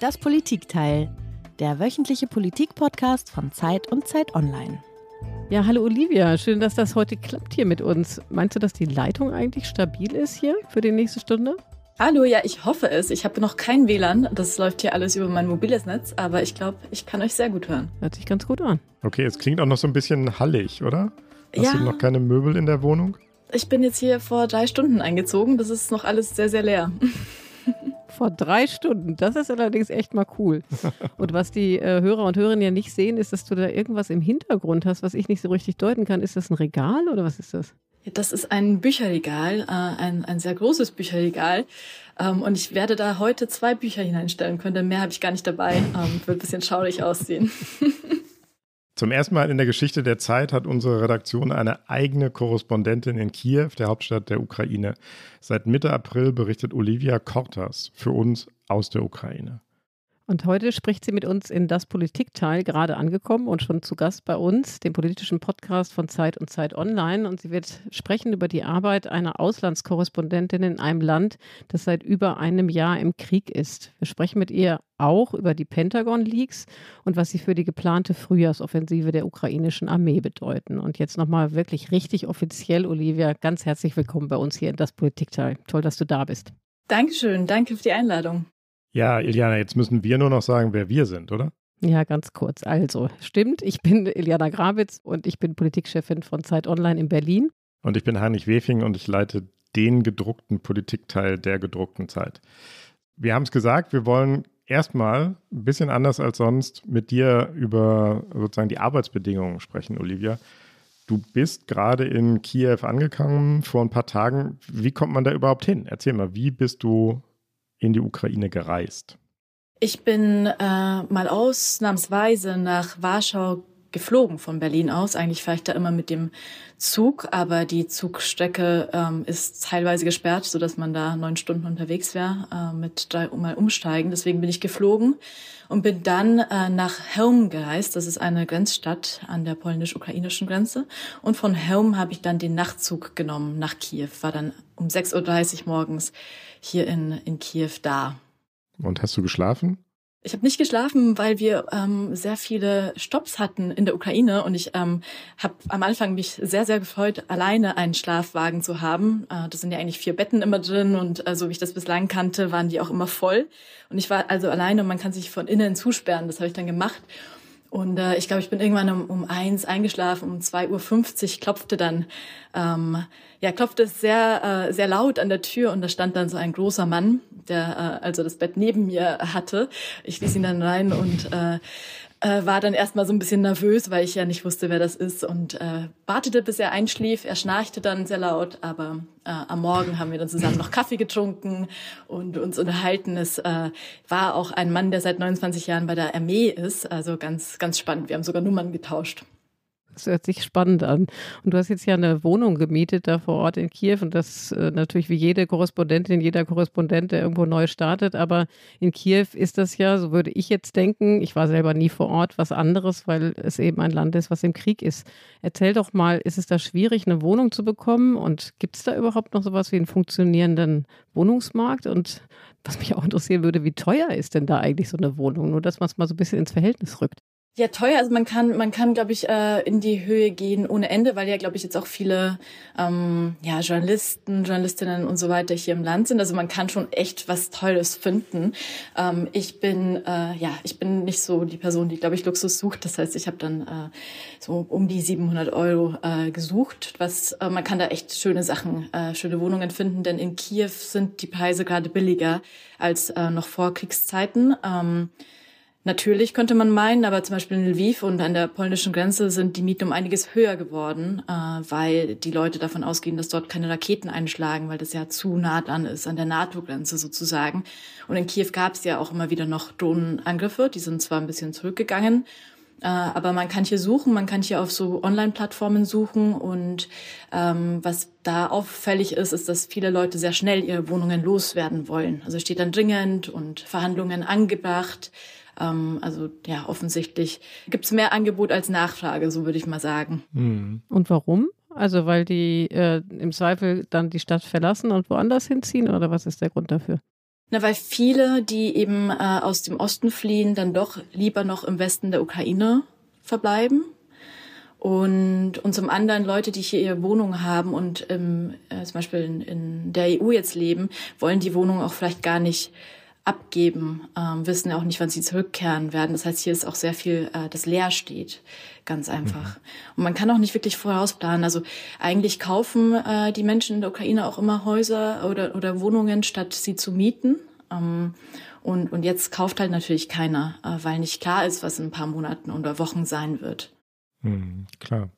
Das Politikteil, der wöchentliche Politik-Podcast von Zeit und Zeit Online. Ja, hallo Olivia, schön, dass das heute klappt hier mit uns. Meinst du, dass die Leitung eigentlich stabil ist hier für die nächste Stunde? Hallo, ja, ich hoffe es. Ich habe noch kein WLAN. Das läuft hier alles über mein mobiles Netz, aber ich glaube, ich kann euch sehr gut hören. Hört sich ganz gut an. Okay, es klingt auch noch so ein bisschen hallig, oder? Hast ja. du noch keine Möbel in der Wohnung? Ich bin jetzt hier vor drei Stunden eingezogen. Das ist noch alles sehr, sehr leer. Vor drei Stunden. Das ist allerdings echt mal cool. Und was die äh, Hörer und Hörerinnen ja nicht sehen, ist, dass du da irgendwas im Hintergrund hast, was ich nicht so richtig deuten kann. Ist das ein Regal oder was ist das? Das ist ein Bücherregal, äh, ein, ein sehr großes Bücherregal. Ähm, und ich werde da heute zwei Bücher hineinstellen können, denn mehr habe ich gar nicht dabei. Ähm, wird ein bisschen schaurig aussehen. Zum ersten Mal in der Geschichte der Zeit hat unsere Redaktion eine eigene Korrespondentin in Kiew, der Hauptstadt der Ukraine. Seit Mitte April berichtet Olivia Kortas für uns aus der Ukraine. Und heute spricht sie mit uns in das Politikteil, gerade angekommen und schon zu Gast bei uns, dem politischen Podcast von Zeit und Zeit Online. Und sie wird sprechen über die Arbeit einer Auslandskorrespondentin in einem Land, das seit über einem Jahr im Krieg ist. Wir sprechen mit ihr auch über die Pentagon-Leaks und was sie für die geplante Frühjahrsoffensive der ukrainischen Armee bedeuten. Und jetzt nochmal wirklich richtig offiziell, Olivia, ganz herzlich willkommen bei uns hier in das Politikteil. Toll, dass du da bist. Dankeschön, danke für die Einladung. Ja, Iliana, jetzt müssen wir nur noch sagen, wer wir sind, oder? Ja, ganz kurz. Also, stimmt, ich bin Iliana Grabitz und ich bin Politikchefin von Zeit Online in Berlin. Und ich bin Heinrich Wefing und ich leite den gedruckten Politikteil der gedruckten Zeit. Wir haben es gesagt, wir wollen erstmal ein bisschen anders als sonst mit dir über sozusagen die Arbeitsbedingungen sprechen, Olivia. Du bist gerade in Kiew angekommen vor ein paar Tagen. Wie kommt man da überhaupt hin? Erzähl mal, wie bist du in die Ukraine gereist? Ich bin äh, mal ausnahmsweise nach Warschau geflogen von Berlin aus. Eigentlich fahre ich da immer mit dem Zug, aber die Zugstrecke ähm, ist teilweise gesperrt, so dass man da neun Stunden unterwegs wäre äh, mit dreimal umsteigen. Deswegen bin ich geflogen und bin dann äh, nach Helm gereist. Das ist eine Grenzstadt an der polnisch-ukrainischen Grenze. Und von Helm habe ich dann den Nachtzug genommen nach Kiew. War dann um 6.30 Uhr morgens hier in, in Kiew da. Und hast du geschlafen? Ich habe nicht geschlafen, weil wir ähm, sehr viele Stops hatten in der Ukraine und ich ähm, habe am Anfang mich sehr, sehr gefreut, alleine einen Schlafwagen zu haben. Äh, das sind ja eigentlich vier Betten immer drin und äh, so wie ich das bislang kannte, waren die auch immer voll. Und ich war also alleine und man kann sich von innen zusperren. Das habe ich dann gemacht. Und äh, ich glaube, ich bin irgendwann um, um eins eingeschlafen, um 2.50 Uhr klopfte dann, ähm, ja, klopfte es sehr, äh, sehr laut an der Tür und da stand dann so ein großer Mann, der äh, also das Bett neben mir hatte. Ich ließ ihn dann rein und äh, äh, war dann erstmal so ein bisschen nervös, weil ich ja nicht wusste, wer das ist und äh, wartete, bis er einschlief. Er schnarchte dann sehr laut, aber äh, am Morgen haben wir dann zusammen noch Kaffee getrunken und uns unterhalten. Es äh, war auch ein Mann, der seit 29 Jahren bei der Armee ist, also ganz, ganz spannend. Wir haben sogar Nummern getauscht. Das hört sich spannend an. Und du hast jetzt ja eine Wohnung gemietet da vor Ort in Kiew und das äh, natürlich wie jede Korrespondentin, jeder Korrespondent, der irgendwo neu startet. Aber in Kiew ist das ja, so würde ich jetzt denken, ich war selber nie vor Ort, was anderes, weil es eben ein Land ist, was im Krieg ist. Erzähl doch mal, ist es da schwierig, eine Wohnung zu bekommen? Und gibt es da überhaupt noch sowas wie einen funktionierenden Wohnungsmarkt? Und was mich auch interessieren würde, wie teuer ist denn da eigentlich so eine Wohnung? Nur, dass man es mal so ein bisschen ins Verhältnis rückt. Ja, teuer. Also man kann, man kann, glaube ich, äh, in die Höhe gehen ohne Ende, weil ja, glaube ich, jetzt auch viele ähm, ja, Journalisten, Journalistinnen und so weiter hier im Land sind. Also man kann schon echt was Tolles finden. Ähm, ich bin, äh, ja, ich bin nicht so die Person, die, glaube ich, Luxus sucht. Das heißt, ich habe dann äh, so um die 700 Euro äh, gesucht. Was äh, man kann da echt schöne Sachen, äh, schöne Wohnungen finden, denn in Kiew sind die Preise gerade billiger als äh, noch vor Kriegszeiten. Ähm, Natürlich könnte man meinen, aber zum Beispiel in Lviv und an der polnischen Grenze sind die Mieten um einiges höher geworden, äh, weil die Leute davon ausgehen, dass dort keine Raketen einschlagen, weil das ja zu nah dran ist, an der NATO-Grenze sozusagen. Und in Kiew gab es ja auch immer wieder noch Drohnenangriffe, die sind zwar ein bisschen zurückgegangen, äh, aber man kann hier suchen, man kann hier auf so Online-Plattformen suchen und ähm, was da auffällig ist, ist, dass viele Leute sehr schnell ihre Wohnungen loswerden wollen. Also steht dann dringend und Verhandlungen angebracht. Ähm, also ja, offensichtlich gibt es mehr Angebot als Nachfrage, so würde ich mal sagen. Mhm. Und warum? Also weil die äh, im Zweifel dann die Stadt verlassen und woanders hinziehen oder was ist der Grund dafür? Na, weil viele, die eben äh, aus dem Osten fliehen, dann doch lieber noch im Westen der Ukraine verbleiben. Und, und zum anderen Leute, die hier ihre Wohnung haben und ähm, äh, zum Beispiel in, in der EU jetzt leben, wollen die Wohnung auch vielleicht gar nicht abgeben, ähm, wissen auch nicht, wann sie zurückkehren werden. Das heißt, hier ist auch sehr viel, äh, das leer steht, ganz einfach. Mhm. Und man kann auch nicht wirklich vorausplanen. Also eigentlich kaufen äh, die Menschen in der Ukraine auch immer Häuser oder, oder Wohnungen, statt sie zu mieten. Ähm, und, und jetzt kauft halt natürlich keiner, äh, weil nicht klar ist, was in ein paar Monaten oder Wochen sein wird. Hm, klar.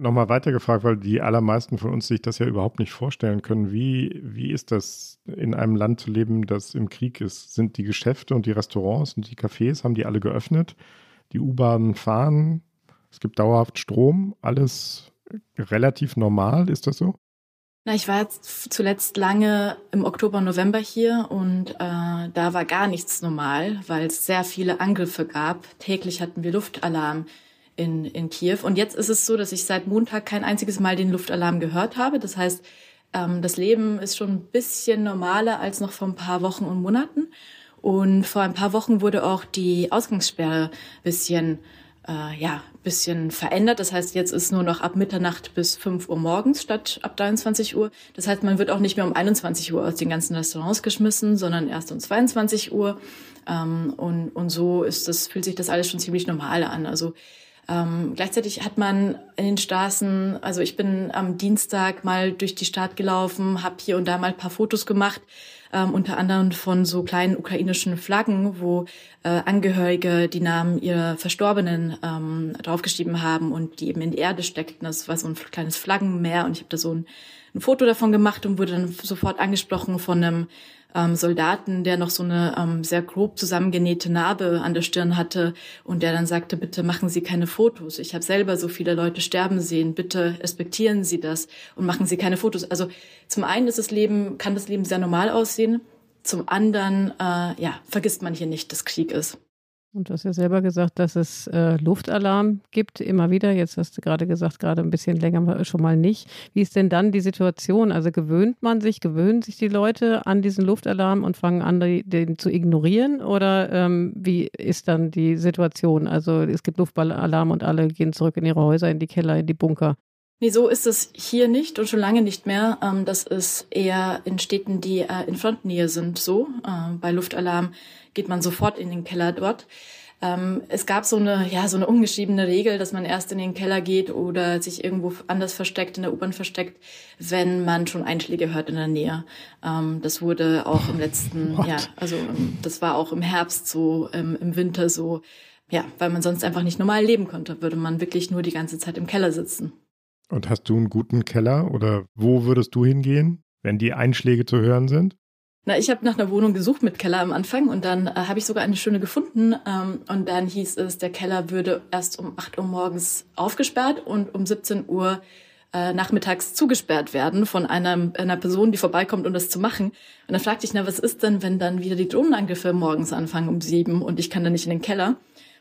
Nochmal weitergefragt, weil die allermeisten von uns sich das ja überhaupt nicht vorstellen können. Wie, wie ist das, in einem Land zu leben, das im Krieg ist? Sind die Geschäfte und die Restaurants und die Cafés, haben die alle geöffnet? Die U-Bahnen fahren? Es gibt dauerhaft Strom? Alles relativ normal? Ist das so? Na, ich war jetzt zuletzt lange im Oktober, November hier und äh, da war gar nichts normal, weil es sehr viele Angriffe gab. Täglich hatten wir Luftalarm in, in Kiew. Und jetzt ist es so, dass ich seit Montag kein einziges Mal den Luftalarm gehört habe. Das heißt, ähm, das Leben ist schon ein bisschen normaler als noch vor ein paar Wochen und Monaten. Und vor ein paar Wochen wurde auch die Ausgangssperre bisschen äh, ja, bisschen verändert. Das heißt, jetzt ist nur noch ab Mitternacht bis 5 Uhr morgens statt ab 23 Uhr. Das heißt, man wird auch nicht mehr um 21 Uhr aus den ganzen Restaurants geschmissen, sondern erst um 22 Uhr. Ähm, und, und so ist das, fühlt sich das alles schon ziemlich normal an. Also ähm, gleichzeitig hat man in den Straßen, also ich bin am Dienstag mal durch die Stadt gelaufen, habe hier und da mal ein paar Fotos gemacht, ähm, unter anderem von so kleinen ukrainischen Flaggen, wo äh, Angehörige die Namen ihrer Verstorbenen ähm, draufgeschrieben haben und die eben in die Erde steckten. Das war so ein kleines Flaggenmeer und ich habe da so ein, ein Foto davon gemacht und wurde dann sofort angesprochen von einem ähm, Soldaten, der noch so eine ähm, sehr grob zusammengenähte Narbe an der Stirn hatte und der dann sagte, bitte machen Sie keine Fotos. Ich habe selber so viele Leute sterben sehen. Bitte respektieren Sie das und machen Sie keine Fotos. Also zum einen ist das Leben, kann das Leben sehr normal aussehen. Zum anderen, äh, ja, vergisst man hier nicht, dass Krieg ist. Und du hast ja selber gesagt, dass es äh, Luftalarm gibt, immer wieder. Jetzt hast du gerade gesagt, gerade ein bisschen länger schon mal nicht. Wie ist denn dann die Situation? Also gewöhnt man sich, gewöhnen sich die Leute an diesen Luftalarm und fangen an, den zu ignorieren? Oder ähm, wie ist dann die Situation? Also es gibt Luftalarm und alle gehen zurück in ihre Häuser, in die Keller, in die Bunker. Nee, so ist es hier nicht und schon lange nicht mehr. Ähm, das ist eher in Städten, die äh, in Frontnähe sind, so. Äh, bei Luftalarm geht man sofort in den Keller dort. Ähm, es gab so eine, ja, so eine ungeschriebene Regel, dass man erst in den Keller geht oder sich irgendwo anders versteckt, in der U-Bahn versteckt, wenn man schon Einschläge hört in der Nähe. Ähm, das wurde auch im letzten, What? ja, also ähm, das war auch im Herbst so, ähm, im Winter so, ja, weil man sonst einfach nicht normal leben konnte, würde man wirklich nur die ganze Zeit im Keller sitzen. Und hast du einen guten Keller oder wo würdest du hingehen, wenn die Einschläge zu hören sind? Na, ich habe nach einer Wohnung gesucht mit Keller am Anfang und dann äh, habe ich sogar eine schöne gefunden. Ähm, und dann hieß es, der Keller würde erst um 8 Uhr morgens aufgesperrt und um 17 Uhr äh, nachmittags zugesperrt werden von einer, einer Person, die vorbeikommt, um das zu machen. Und dann fragte ich, na, was ist denn, wenn dann wieder die Drohnenangriffe morgens anfangen um sieben und ich kann dann nicht in den Keller?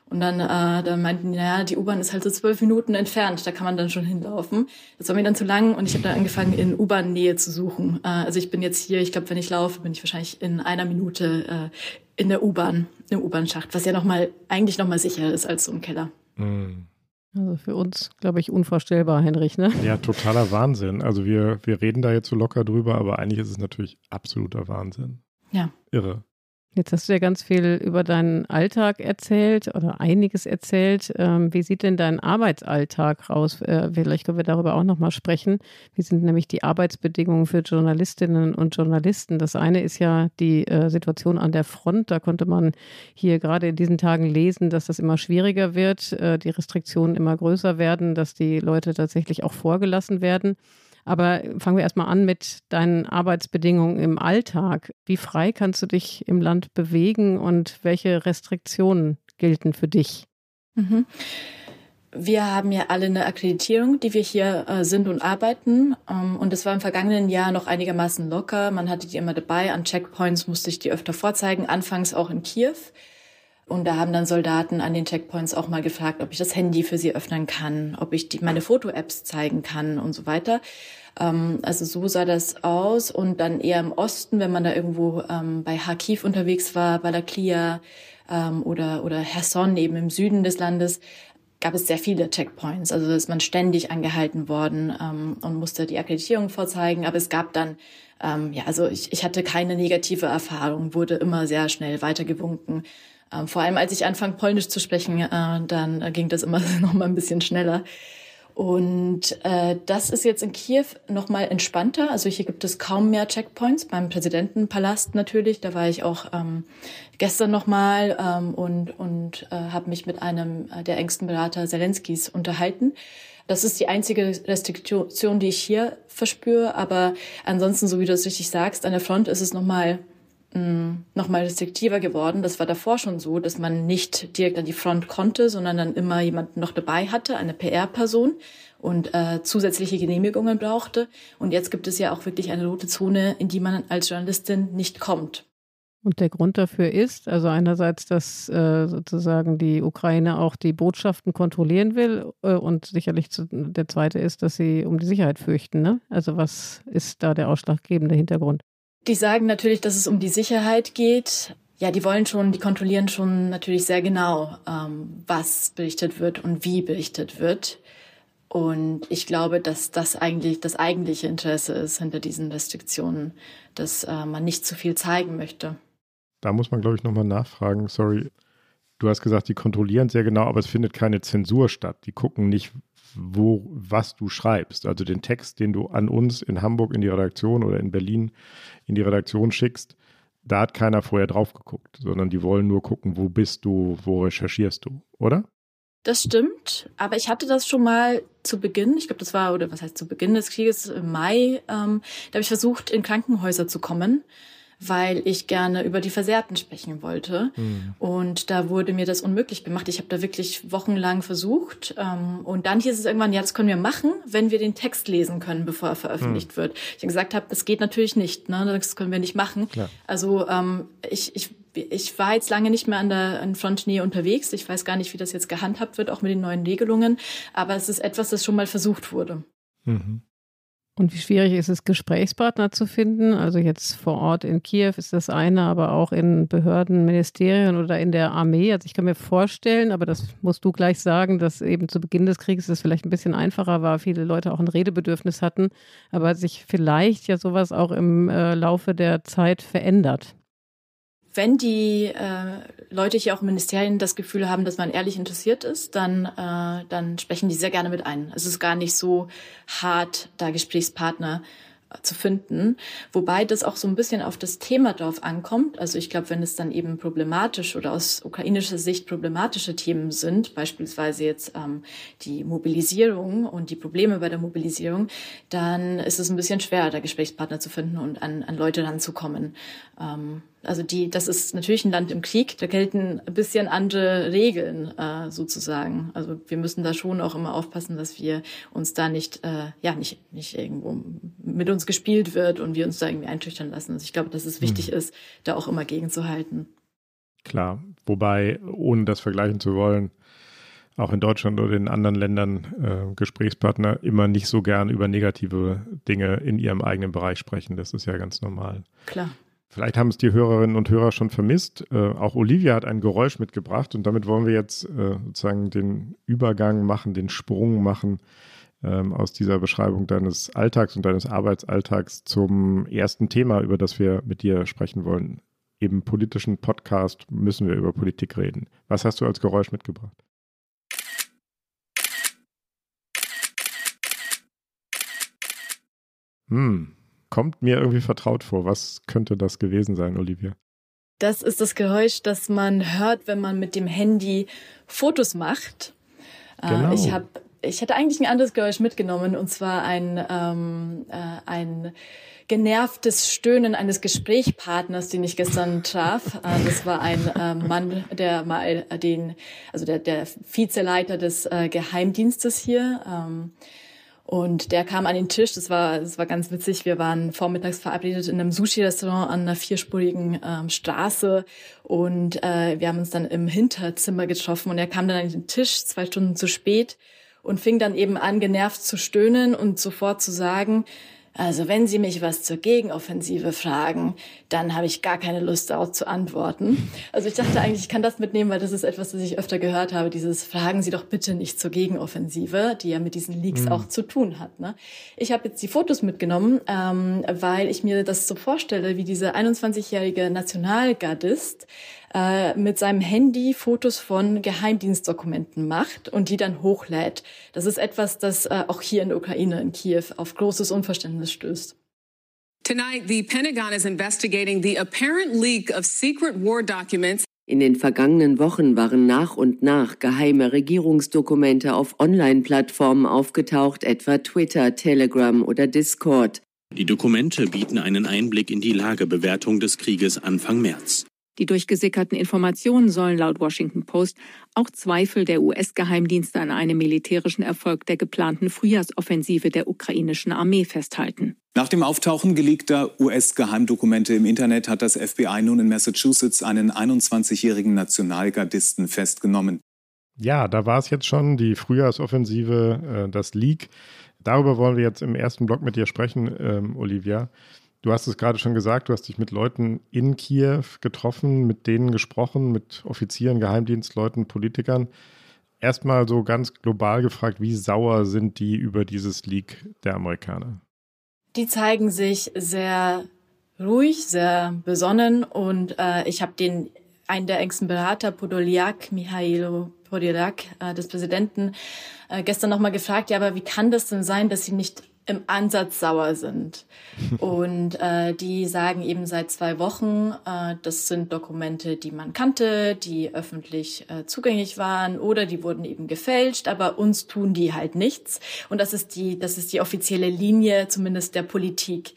Und dann, äh, dann meinten die, naja, die U-Bahn ist halt so zwölf Minuten entfernt, da kann man dann schon hinlaufen. Das war mir dann zu lang und ich habe dann angefangen, in U-Bahn-Nähe zu suchen. Äh, also ich bin jetzt hier, ich glaube, wenn ich laufe, bin ich wahrscheinlich in einer Minute äh, in der U-Bahn, im U-Bahn-Schacht, was ja nochmal, eigentlich nochmal sicherer ist als so ein Keller. Mhm. Also für uns, glaube ich, unvorstellbar, Henrich, ne? Ja, totaler Wahnsinn. Also wir, wir reden da jetzt so locker drüber, aber eigentlich ist es natürlich absoluter Wahnsinn. Ja. Irre. Jetzt hast du ja ganz viel über deinen Alltag erzählt oder einiges erzählt. Ähm, wie sieht denn dein Arbeitsalltag aus? Äh, vielleicht können wir darüber auch nochmal sprechen. Wie sind nämlich die Arbeitsbedingungen für Journalistinnen und Journalisten? Das eine ist ja die äh, Situation an der Front. Da konnte man hier gerade in diesen Tagen lesen, dass das immer schwieriger wird, äh, die Restriktionen immer größer werden, dass die Leute tatsächlich auch vorgelassen werden. Aber fangen wir erstmal an mit deinen Arbeitsbedingungen im Alltag. Wie frei kannst du dich im Land bewegen und welche Restriktionen gelten für dich? Mhm. Wir haben ja alle eine Akkreditierung, die wir hier äh, sind und arbeiten. Ähm, und es war im vergangenen Jahr noch einigermaßen locker. Man hatte die immer dabei. An Checkpoints musste ich die öfter vorzeigen, anfangs auch in Kiew. Und da haben dann Soldaten an den Checkpoints auch mal gefragt, ob ich das Handy für sie öffnen kann, ob ich die, meine Foto-Apps zeigen kann und so weiter. Ähm, also so sah das aus. Und dann eher im Osten, wenn man da irgendwo ähm, bei Kharkiv unterwegs war, Balaklia ähm, oder, oder Herson eben im Süden des Landes, gab es sehr viele Checkpoints. Also ist man ständig angehalten worden ähm, und musste die Akkreditierung vorzeigen. Aber es gab dann ähm, ja, also ich, ich hatte keine negative Erfahrung, wurde immer sehr schnell weitergewunken. Ähm, vor allem als ich anfang Polnisch zu sprechen, äh, dann äh, ging das immer noch mal ein bisschen schneller. Und äh, das ist jetzt in Kiew noch mal entspannter. Also hier gibt es kaum mehr Checkpoints beim Präsidentenpalast natürlich. Da war ich auch ähm, gestern noch mal ähm, und und äh, habe mich mit einem äh, der engsten Berater Zelenskis unterhalten. Das ist die einzige Restriktion, die ich hier verspüre. Aber ansonsten, so wie du es richtig sagst, an der Front ist es noch mal restriktiver geworden. Das war davor schon so, dass man nicht direkt an die Front konnte, sondern dann immer jemanden noch dabei hatte, eine PR-Person und äh, zusätzliche Genehmigungen brauchte. Und jetzt gibt es ja auch wirklich eine rote Zone, in die man als Journalistin nicht kommt. Und der Grund dafür ist, also einerseits, dass äh, sozusagen die Ukraine auch die Botschaften kontrollieren will äh, und sicherlich zu, der zweite ist, dass sie um die Sicherheit fürchten. Ne? Also was ist da der ausschlaggebende Hintergrund? Die sagen natürlich, dass es um die Sicherheit geht. Ja, die wollen schon, die kontrollieren schon natürlich sehr genau, ähm, was berichtet wird und wie berichtet wird. Und ich glaube, dass das eigentlich das eigentliche Interesse ist hinter diesen Restriktionen, dass äh, man nicht zu viel zeigen möchte. Da muss man, glaube ich, nochmal nachfragen. Sorry, du hast gesagt, die kontrollieren sehr genau, aber es findet keine Zensur statt. Die gucken nicht, wo, was du schreibst. Also den Text, den du an uns in Hamburg in die Redaktion oder in Berlin in die Redaktion schickst, da hat keiner vorher drauf geguckt, sondern die wollen nur gucken, wo bist du, wo recherchierst du, oder? Das stimmt, aber ich hatte das schon mal zu Beginn, ich glaube, das war, oder was heißt zu Beginn des Krieges im Mai, ähm, da habe ich versucht, in Krankenhäuser zu kommen weil ich gerne über die Versehrten sprechen wollte. Mhm. Und da wurde mir das unmöglich gemacht. Ich habe da wirklich wochenlang versucht. Ähm, und dann hieß es irgendwann, ja, das können wir machen, wenn wir den Text lesen können, bevor er veröffentlicht mhm. wird. Ich habe gesagt habe, das geht natürlich nicht. Ne? Das können wir nicht machen. Klar. Also ähm, ich, ich ich war jetzt lange nicht mehr an der an Frontnähe unterwegs. Ich weiß gar nicht, wie das jetzt gehandhabt wird, auch mit den neuen Regelungen. Aber es ist etwas, das schon mal versucht wurde. Mhm. Und wie schwierig ist es, Gesprächspartner zu finden? Also jetzt vor Ort in Kiew ist das eine, aber auch in Behörden, Ministerien oder in der Armee. Also ich kann mir vorstellen, aber das musst du gleich sagen, dass eben zu Beginn des Krieges es vielleicht ein bisschen einfacher war, viele Leute auch ein Redebedürfnis hatten, aber sich vielleicht ja sowas auch im äh, Laufe der Zeit verändert wenn die äh, Leute hier auch im Ministerien das Gefühl haben, dass man ehrlich interessiert ist, dann, äh, dann sprechen die sehr gerne mit ein. Es ist gar nicht so hart, da Gesprächspartner zu finden, wobei das auch so ein bisschen auf das Thema drauf ankommt. Also ich glaube, wenn es dann eben problematisch oder aus ukrainischer Sicht problematische Themen sind, beispielsweise jetzt ähm, die Mobilisierung und die Probleme bei der Mobilisierung, dann ist es ein bisschen schwer, da Gesprächspartner zu finden und an, an Leute ranzukommen. Ähm, also die, das ist natürlich ein Land im Krieg, da gelten ein bisschen andere Regeln äh, sozusagen. Also wir müssen da schon auch immer aufpassen, dass wir uns da nicht, äh, ja, nicht, nicht irgendwo mit uns gespielt wird und wir uns da irgendwie einschüchtern lassen. Also ich glaube, dass es wichtig hm. ist, da auch immer gegenzuhalten. Klar, wobei, ohne das vergleichen zu wollen, auch in Deutschland oder in anderen Ländern äh, Gesprächspartner immer nicht so gern über negative Dinge in ihrem eigenen Bereich sprechen. Das ist ja ganz normal. Klar. Vielleicht haben es die Hörerinnen und Hörer schon vermisst. Äh, auch Olivia hat ein Geräusch mitgebracht und damit wollen wir jetzt äh, sozusagen den Übergang machen, den Sprung machen ähm, aus dieser Beschreibung deines Alltags und deines Arbeitsalltags zum ersten Thema, über das wir mit dir sprechen wollen. Im politischen Podcast müssen wir über Politik reden. Was hast du als Geräusch mitgebracht? Hm, kommt mir irgendwie vertraut vor. Was könnte das gewesen sein, Olivia? Das ist das Geräusch, das man hört, wenn man mit dem Handy Fotos macht. Äh, genau. Ich habe ich hätte eigentlich ein anderes Geräusch mitgenommen und zwar ein, ähm, äh, ein genervtes Stöhnen eines Gesprächspartners, den ich gestern traf. Äh, das war ein äh, Mann, der mal den, also der, der Vizeleiter des äh, Geheimdienstes hier. Ähm, Und der kam an den Tisch, das war, das war ganz witzig. Wir waren vormittags verabredet in einem Sushi-Restaurant an einer vierspurigen ähm, Straße. Und äh, wir haben uns dann im Hinterzimmer getroffen. Und er kam dann an den Tisch zwei Stunden zu spät und fing dann eben an, genervt zu stöhnen und sofort zu sagen, also wenn Sie mich was zur Gegenoffensive fragen, dann habe ich gar keine Lust darauf zu antworten. Also ich dachte eigentlich, ich kann das mitnehmen, weil das ist etwas, das ich öfter gehört habe, dieses Fragen Sie doch bitte nicht zur Gegenoffensive, die ja mit diesen Leaks mhm. auch zu tun hat. Ne? Ich habe jetzt die Fotos mitgenommen, ähm, weil ich mir das so vorstelle, wie dieser 21-jährige Nationalgardist äh, mit seinem Handy Fotos von Geheimdienstdokumenten macht und die dann hochlädt. Das ist etwas, das äh, auch hier in der Ukraine, in Kiew, auf großes Unverständnis stößt. Tonight, the Pentagon is investigating the apparent leak of secret war documents. In den vergangenen Wochen waren nach und nach geheime Regierungsdokumente auf Online-Plattformen aufgetaucht, etwa Twitter, Telegram oder Discord. Die Dokumente bieten einen Einblick in die Lagebewertung des Krieges Anfang März. Die durchgesickerten Informationen sollen laut Washington Post auch Zweifel der US-Geheimdienste an einem militärischen Erfolg der geplanten Frühjahrsoffensive der ukrainischen Armee festhalten. Nach dem Auftauchen geleakter US-Geheimdokumente im Internet hat das FBI nun in Massachusetts einen 21-jährigen Nationalgardisten festgenommen. Ja, da war es jetzt schon, die Frühjahrsoffensive, äh, das Leak. Darüber wollen wir jetzt im ersten Block mit dir sprechen, ähm, Olivia. Du hast es gerade schon gesagt, du hast dich mit Leuten in Kiew getroffen, mit denen gesprochen, mit Offizieren, Geheimdienstleuten, Politikern. Erstmal so ganz global gefragt, wie sauer sind die über dieses Leak der Amerikaner? Die zeigen sich sehr ruhig, sehr besonnen und äh, ich habe den einen der engsten Berater, Podolyak, Mihailo Podolyak, äh, des Präsidenten, äh, gestern nochmal gefragt, ja, aber wie kann das denn sein, dass sie nicht im Ansatz sauer sind. Und äh, die sagen eben seit zwei Wochen, äh, das sind Dokumente, die man kannte, die öffentlich äh, zugänglich waren oder die wurden eben gefälscht, aber uns tun die halt nichts. Und das ist die, das ist die offizielle Linie zumindest der Politik.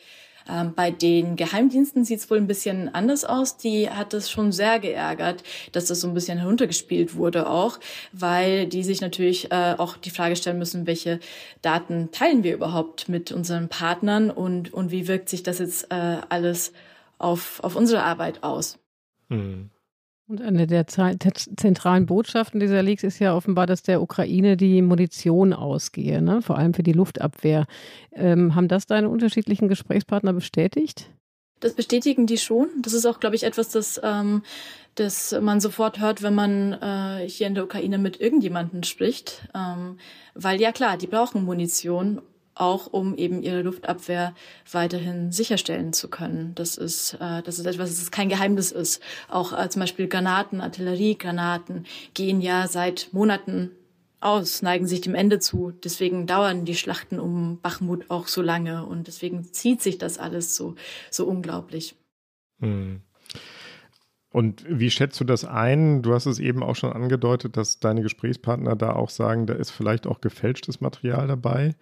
Ähm, bei den Geheimdiensten sieht es wohl ein bisschen anders aus. Die hat es schon sehr geärgert, dass das so ein bisschen heruntergespielt wurde auch, weil die sich natürlich äh, auch die Frage stellen müssen, welche Daten teilen wir überhaupt mit unseren Partnern und, und wie wirkt sich das jetzt äh, alles auf, auf unsere Arbeit aus. Hm. Und eine der zentralen Botschaften dieser Leaks ist ja offenbar, dass der Ukraine die Munition ausgehe, ne? vor allem für die Luftabwehr. Ähm, haben das deine unterschiedlichen Gesprächspartner bestätigt? Das bestätigen die schon. Das ist auch, glaube ich, etwas, das, ähm, das man sofort hört, wenn man äh, hier in der Ukraine mit irgendjemandem spricht. Ähm, weil ja klar, die brauchen Munition auch um eben ihre Luftabwehr weiterhin sicherstellen zu können. Das ist, äh, das ist etwas, das kein Geheimnis ist. Auch äh, zum Beispiel Granaten, Artilleriegranaten gehen ja seit Monaten aus, neigen sich dem Ende zu. Deswegen dauern die Schlachten um Bachmut auch so lange und deswegen zieht sich das alles so, so unglaublich. Hm. Und wie schätzt du das ein? Du hast es eben auch schon angedeutet, dass deine Gesprächspartner da auch sagen, da ist vielleicht auch gefälschtes Material dabei.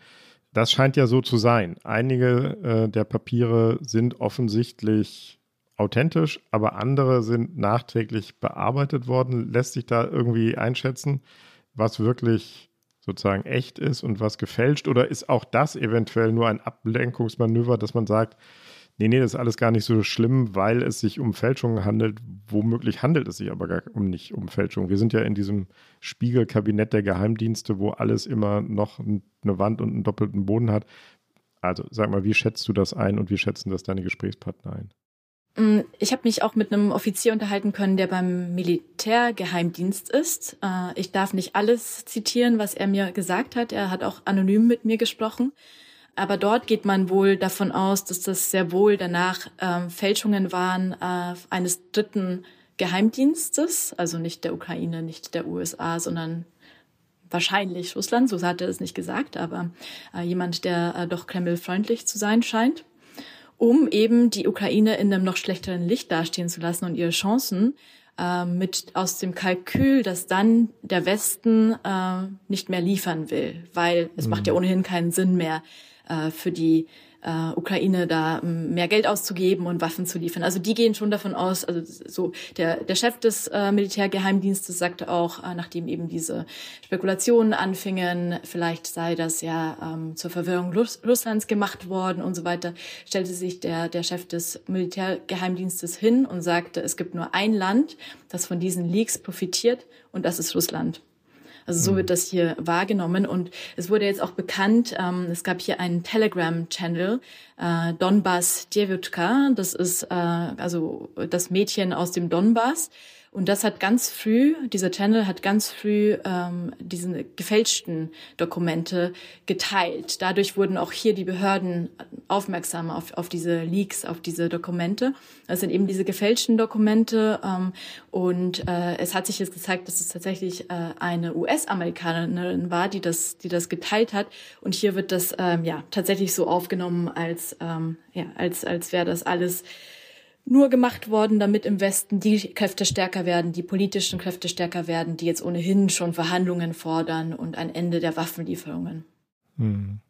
Das scheint ja so zu sein. Einige äh, der Papiere sind offensichtlich authentisch, aber andere sind nachträglich bearbeitet worden. Lässt sich da irgendwie einschätzen, was wirklich sozusagen echt ist und was gefälscht? Oder ist auch das eventuell nur ein Ablenkungsmanöver, dass man sagt, Nee, nee, das ist alles gar nicht so schlimm, weil es sich um Fälschungen handelt. Womöglich handelt es sich aber gar um nicht um Fälschungen. Wir sind ja in diesem Spiegelkabinett der Geheimdienste, wo alles immer noch eine Wand und einen doppelten Boden hat. Also sag mal, wie schätzt du das ein und wie schätzen das deine Gesprächspartner ein? Mm, ich habe mich auch mit einem Offizier unterhalten können, der beim Militärgeheimdienst ist. Äh, ich darf nicht alles zitieren, was er mir gesagt hat. Er hat auch anonym mit mir gesprochen. Aber dort geht man wohl davon aus, dass das sehr wohl danach ähm, Fälschungen waren äh, eines dritten Geheimdienstes, also nicht der Ukraine, nicht der USA, sondern wahrscheinlich Russland, so hat er es nicht gesagt, aber äh, jemand, der äh, doch Kreml-freundlich zu sein scheint, um eben die Ukraine in einem noch schlechteren Licht dastehen zu lassen und ihre Chancen äh, mit aus dem Kalkül, dass dann der Westen äh, nicht mehr liefern will, weil es mhm. macht ja ohnehin keinen Sinn mehr, äh, für die äh, Ukraine da ähm, mehr Geld auszugeben und Waffen zu liefern. Also die gehen schon davon aus, also so der, der Chef des äh, Militärgeheimdienstes sagte auch, äh, nachdem eben diese Spekulationen anfingen, vielleicht sei das ja ähm, zur Verwirrung Russ Russlands gemacht worden und so weiter, stellte sich der, der Chef des Militärgeheimdienstes hin und sagte, es gibt nur ein Land, das von diesen Leaks profitiert und das ist Russland. Also so mhm. wird das hier wahrgenommen. Und es wurde jetzt auch bekannt, ähm, es gab hier einen Telegram-Channel, äh, Donbass Djevutka, das ist äh, also das Mädchen aus dem Donbass und das hat ganz früh, dieser Channel hat ganz früh ähm, diese gefälschten Dokumente geteilt. Dadurch wurden auch hier die Behörden aufmerksam auf, auf diese Leaks, auf diese Dokumente. Das sind eben diese gefälschten Dokumente. Ähm, und äh, es hat sich jetzt gezeigt, dass es tatsächlich äh, eine US-Amerikanerin war, die das, die das geteilt hat. Und hier wird das ähm, ja tatsächlich so aufgenommen, als ähm, ja, als als wäre das alles nur gemacht worden, damit im Westen die Kräfte stärker werden, die politischen Kräfte stärker werden, die jetzt ohnehin schon Verhandlungen fordern und ein Ende der Waffenlieferungen. Hm.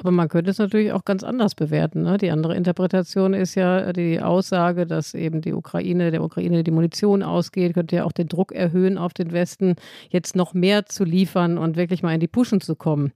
Aber man könnte es natürlich auch ganz anders bewerten. Ne? Die andere Interpretation ist ja die Aussage, dass eben die Ukraine, der Ukraine die Munition ausgeht, könnte ja auch den Druck erhöhen auf den Westen, jetzt noch mehr zu liefern und wirklich mal in die Puschen zu kommen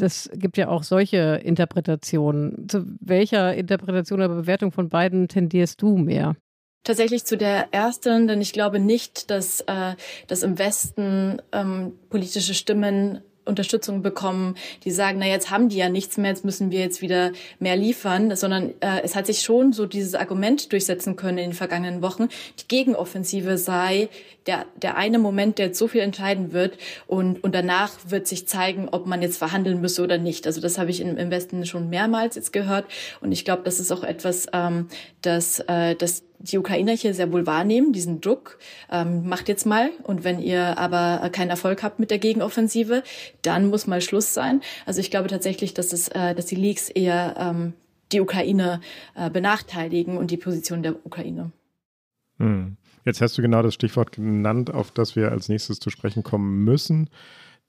das gibt ja auch solche Interpretationen. Zu welcher Interpretation oder Bewertung von beiden tendierst du mehr? Tatsächlich zu der ersten, denn ich glaube nicht, dass, äh, dass im Westen ähm, politische Stimmen Unterstützung bekommen, die sagen, na jetzt haben die ja nichts mehr, jetzt müssen wir jetzt wieder mehr liefern, sondern äh, es hat sich schon so dieses Argument durchsetzen können in den vergangenen Wochen, die Gegenoffensive sei der, der eine Moment, der jetzt so viel entscheiden wird und, und danach wird sich zeigen, ob man jetzt verhandeln müsse oder nicht. Also das habe ich im, im Westen schon mehrmals jetzt gehört und ich glaube, das ist auch etwas, ähm, das, äh, das die Ukrainer hier sehr wohl wahrnehmen, diesen Druck, ähm, macht jetzt mal. Und wenn ihr aber keinen Erfolg habt mit der Gegenoffensive, dann muss mal Schluss sein. Also ich glaube tatsächlich, dass, es, äh, dass die Leaks eher ähm, die Ukraine äh, benachteiligen und die Position der Ukraine. Hm. Jetzt hast du genau das Stichwort genannt, auf das wir als nächstes zu sprechen kommen müssen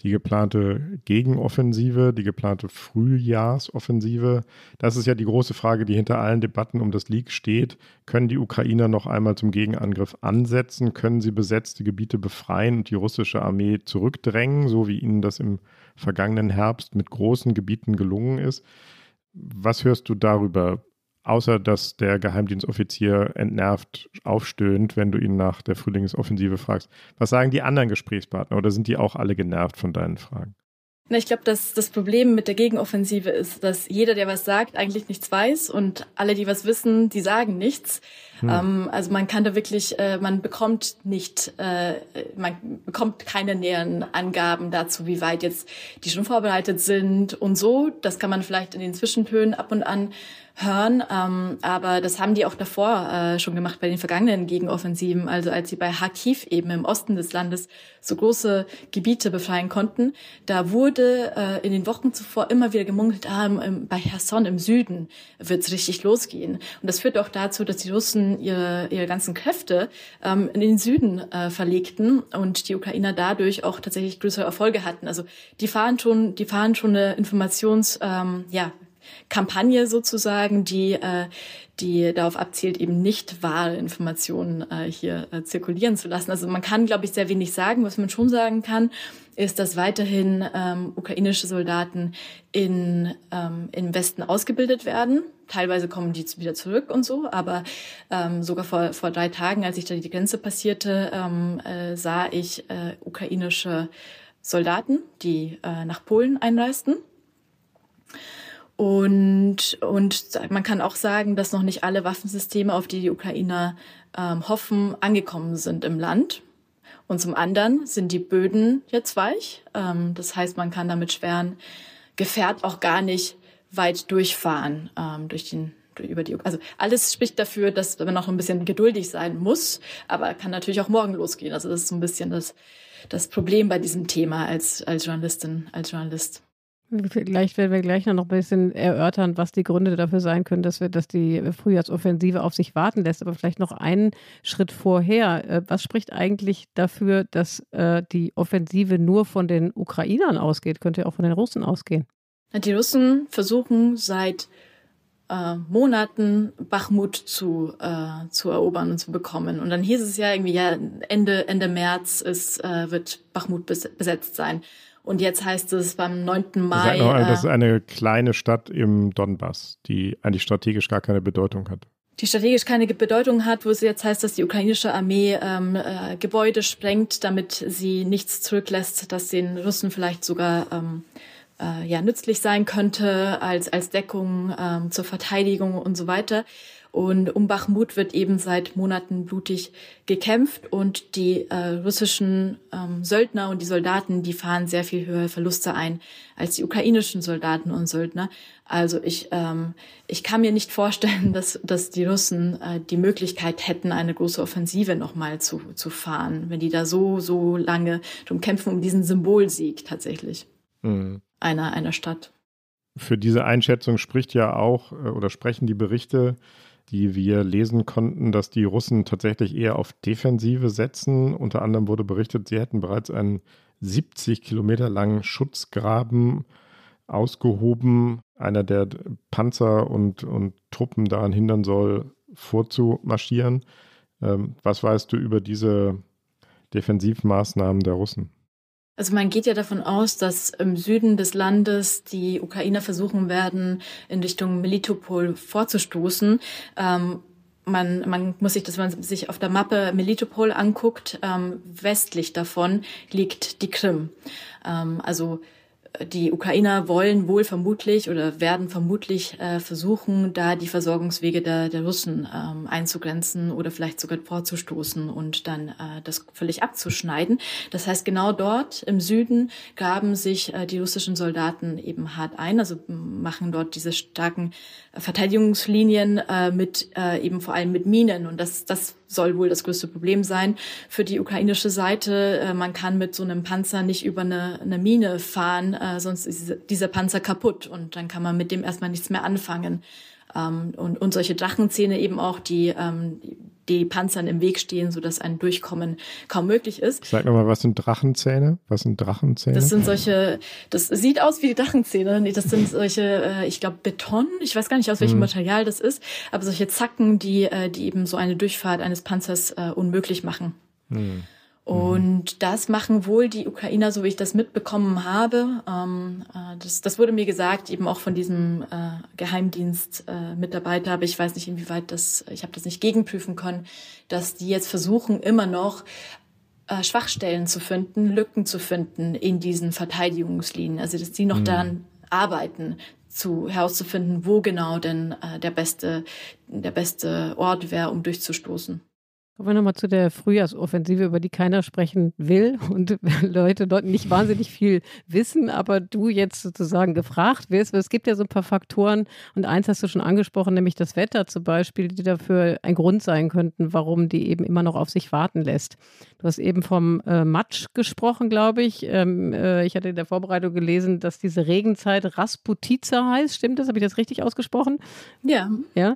die geplante Gegenoffensive, die geplante Frühjahrsoffensive. Das ist ja die große Frage, die hinter allen Debatten um das League steht. Können die Ukrainer noch einmal zum Gegenangriff ansetzen? Können sie besetzte Gebiete befreien und die russische Armee zurückdrängen, so wie ihnen das im vergangenen Herbst mit großen Gebieten gelungen ist? Was hörst du darüber? Außer dass der Geheimdienstoffizier entnervt aufstöhnt, wenn du ihn nach der Frühlingsoffensive fragst. Was sagen die anderen Gesprächspartner oder sind die auch alle genervt von deinen Fragen? Na, ich glaube, dass das Problem mit der Gegenoffensive ist, dass jeder, der was sagt, eigentlich nichts weiß und alle, die was wissen, die sagen nichts. Hm. Ähm, also man kann da wirklich, äh, man bekommt nicht, äh, man bekommt keine näheren Angaben dazu, wie weit jetzt die schon vorbereitet sind und so. Das kann man vielleicht in den Zwischentönen ab und an hören. Ähm, aber das haben die auch davor äh, schon gemacht bei den vergangenen Gegenoffensiven. Also als sie bei Kharkiv eben im Osten des Landes so große Gebiete befreien konnten, da wurde äh, in den Wochen zuvor immer wieder gemunkelt, ah, im, bei Cherson im Süden wird's richtig losgehen. Und das führt auch dazu, dass die Russen ihre, ihre ganzen Kräfte ähm, in den Süden äh, verlegten und die Ukrainer dadurch auch tatsächlich größere Erfolge hatten. Also die fahren schon, die fahren schon eine Informations, ähm, ja, Kampagne sozusagen, die, äh, die darauf abzielt, eben nicht wahre Informationen äh, hier äh, zirkulieren zu lassen. Also man kann, glaube ich, sehr wenig sagen. Was man schon sagen kann, ist, dass weiterhin ähm, ukrainische Soldaten in, ähm, im Westen ausgebildet werden. Teilweise kommen die wieder zurück und so, aber ähm, sogar vor, vor drei Tagen, als ich da die Grenze passierte, ähm, äh, sah ich äh, ukrainische Soldaten, die äh, nach Polen einreisten. Und, und man kann auch sagen, dass noch nicht alle Waffensysteme, auf die die Ukrainer ähm, hoffen, angekommen sind im Land. Und zum anderen sind die Böden jetzt weich. Ähm, das heißt, man kann damit schweren Gefährt auch gar nicht weit durchfahren ähm, durch den über die also alles spricht dafür, dass man noch ein bisschen geduldig sein muss, aber kann natürlich auch morgen losgehen. Also das ist so ein bisschen das das Problem bei diesem Thema als als Journalistin als Journalist. Vielleicht werden wir gleich noch ein bisschen erörtern, was die Gründe dafür sein können, dass wir, dass die Frühjahrsoffensive auf sich warten lässt. Aber vielleicht noch einen Schritt vorher. Äh, was spricht eigentlich dafür, dass äh, die Offensive nur von den Ukrainern ausgeht? Könnte ja auch von den Russen ausgehen. Die Russen versuchen seit äh, Monaten Bachmut zu, äh, zu erobern und zu bekommen. Und dann hieß es ja irgendwie, ja, Ende, Ende März ist, äh, wird Bachmut besetzt sein. Und jetzt heißt es beim 9. Mai. Noch, das ist äh, eine kleine Stadt im Donbass, die eigentlich strategisch gar keine Bedeutung hat. Die strategisch keine Bedeutung hat, wo es jetzt heißt, dass die ukrainische Armee ähm, äh, Gebäude sprengt, damit sie nichts zurücklässt, das den Russen vielleicht sogar ähm, äh, ja nützlich sein könnte als als Deckung ähm, zur Verteidigung und so weiter. Und um Bachmut wird eben seit Monaten blutig gekämpft und die äh, russischen ähm, Söldner und die Soldaten, die fahren sehr viel höhere Verluste ein als die ukrainischen Soldaten und Söldner. Also ich, ähm, ich kann mir nicht vorstellen, dass, dass die Russen äh, die Möglichkeit hätten, eine große Offensive nochmal zu, zu fahren, wenn die da so, so lange drum kämpfen, um diesen Symbolsieg tatsächlich mhm. einer, einer Stadt. Für diese Einschätzung spricht ja auch äh, oder sprechen die Berichte, die wir lesen konnten, dass die Russen tatsächlich eher auf Defensive setzen. Unter anderem wurde berichtet, sie hätten bereits einen 70 Kilometer langen Schutzgraben ausgehoben, einer der Panzer und, und Truppen daran hindern soll, vorzumarschieren. Ähm, was weißt du über diese Defensivmaßnahmen der Russen? Also man geht ja davon aus, dass im Süden des Landes die Ukrainer versuchen werden, in Richtung Melitopol vorzustoßen. Ähm, man, man muss sich, dass man sich auf der Mappe Melitopol anguckt, ähm, westlich davon liegt die Krim. Ähm, also die Ukrainer wollen wohl vermutlich oder werden vermutlich äh, versuchen, da die Versorgungswege der, der Russen ähm, einzugrenzen oder vielleicht sogar vorzustoßen und dann äh, das völlig abzuschneiden. Das heißt, genau dort im Süden graben sich äh, die russischen Soldaten eben hart ein, also machen dort diese starken Verteidigungslinien äh, mit äh, eben vor allem mit Minen und das das soll wohl das größte Problem sein für die ukrainische Seite. Äh, man kann mit so einem Panzer nicht über eine, eine Mine fahren, äh, sonst ist dieser Panzer kaputt und dann kann man mit dem erstmal nichts mehr anfangen. Ähm, und, und solche Drachenzähne eben auch, die ähm, die Panzern im Weg stehen, sodass ein Durchkommen kaum möglich ist. Sag nochmal, was sind Drachenzähne? Was sind Drachenzähne? Das sind solche, das sieht aus wie Drachenzähne. Nee, das sind solche, äh, ich glaube, Beton. Ich weiß gar nicht, aus welchem hm. Material das ist, aber solche Zacken, die, äh, die eben so eine Durchfahrt eines Panzers äh, unmöglich machen. Hm. Und das machen wohl die Ukrainer, so wie ich das mitbekommen habe. Ähm, äh, das, das wurde mir gesagt, eben auch von diesem äh, Geheimdienst-Mitarbeiter, äh, aber ich weiß nicht, inwieweit das, ich habe das nicht gegenprüfen können, dass die jetzt versuchen, immer noch äh, Schwachstellen zu finden, Lücken zu finden in diesen Verteidigungslinien. Also dass die noch mhm. daran arbeiten, zu herauszufinden, wo genau denn äh, der beste, der beste Ort wäre, um durchzustoßen. Kommen wir nochmal zu der Frühjahrsoffensive, über die keiner sprechen will und Leute dort nicht wahnsinnig viel wissen, aber du jetzt sozusagen gefragt wirst. Es gibt ja so ein paar Faktoren und eins hast du schon angesprochen, nämlich das Wetter zum Beispiel, die dafür ein Grund sein könnten, warum die eben immer noch auf sich warten lässt. Du hast eben vom äh, Matsch gesprochen, glaube ich. Ähm, äh, ich hatte in der Vorbereitung gelesen, dass diese Regenzeit Rasputiza heißt. Stimmt das? Habe ich das richtig ausgesprochen? Ja. Ja.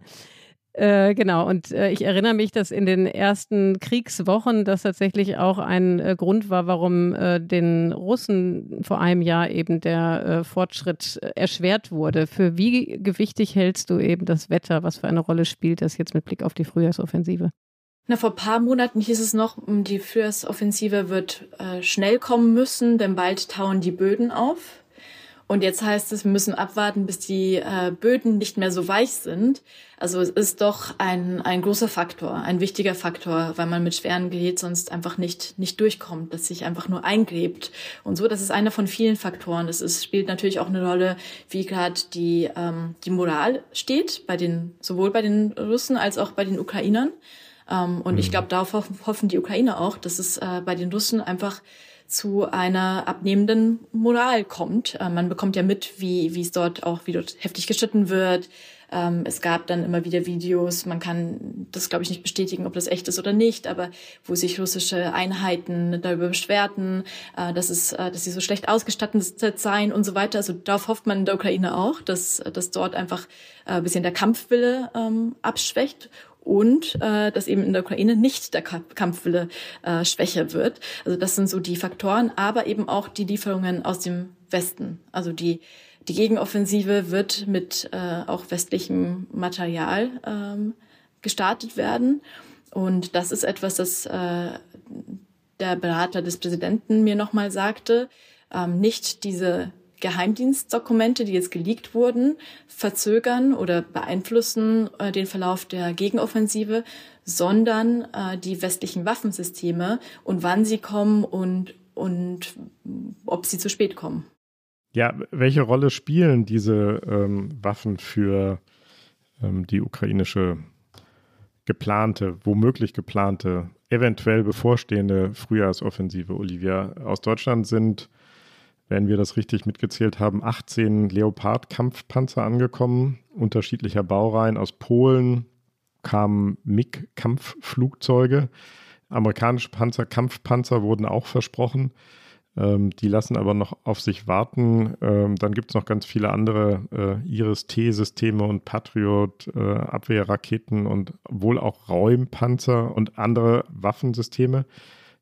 Äh, genau, und äh, ich erinnere mich, dass in den ersten Kriegswochen das tatsächlich auch ein äh, Grund war, warum äh, den Russen vor einem Jahr eben der äh, Fortschritt erschwert wurde. Für wie gewichtig hältst du eben das Wetter? Was für eine Rolle spielt das jetzt mit Blick auf die Frühjahrsoffensive? Na, vor paar Monaten hieß es noch, die Frühjahrsoffensive wird schnell kommen müssen, denn bald tauen die Böden auf. Und jetzt heißt es, wir müssen abwarten, bis die äh, Böden nicht mehr so weich sind. Also es ist doch ein, ein großer Faktor, ein wichtiger Faktor, weil man mit schweren Gerät sonst einfach nicht, nicht durchkommt, dass sich einfach nur eingräbt. Und so, das ist einer von vielen Faktoren. Es ist, spielt natürlich auch eine Rolle, wie gerade die, ähm, die Moral steht, bei den, sowohl bei den Russen als auch bei den Ukrainern. Ähm, und mhm. ich glaube, darauf hoffen die Ukrainer auch, dass es äh, bei den Russen einfach zu einer abnehmenden Moral kommt. Äh, man bekommt ja mit, wie, wie es dort auch, wie dort heftig geschnitten wird. Ähm, es gab dann immer wieder Videos, man kann das, glaube ich, nicht bestätigen, ob das echt ist oder nicht, aber wo sich russische Einheiten darüber beschwerten, äh, dass, es, äh, dass sie so schlecht ausgestattet seien und so weiter. Also darauf hofft man in der Ukraine auch, dass, dass dort einfach ein bisschen der Kampfwille ähm, abschwächt und äh, dass eben in der Ukraine nicht der Kampfwille äh, schwächer wird. Also das sind so die Faktoren, aber eben auch die Lieferungen aus dem Westen. Also die Die Gegenoffensive wird mit äh, auch westlichem Material ähm, gestartet werden. Und das ist etwas, das äh, der Berater des Präsidenten mir nochmal sagte. Ähm, nicht diese Geheimdienstdokumente, die jetzt geleakt wurden, verzögern oder beeinflussen äh, den Verlauf der Gegenoffensive, sondern äh, die westlichen Waffensysteme und wann sie kommen und, und ob sie zu spät kommen. Ja, welche Rolle spielen diese ähm, Waffen für ähm, die ukrainische geplante, womöglich geplante, eventuell bevorstehende Frühjahrsoffensive, Olivia? Aus Deutschland sind, wenn wir das richtig mitgezählt haben, 18 Leopard-Kampfpanzer angekommen, unterschiedlicher Baureihen. Aus Polen kamen MiG-Kampfflugzeuge. Amerikanische Panzer, Kampfpanzer wurden auch versprochen. Ähm, die lassen aber noch auf sich warten. Ähm, dann gibt es noch ganz viele andere äh, Iris-T-Systeme und Patriot-Abwehrraketen äh, und wohl auch Räumpanzer und andere Waffensysteme.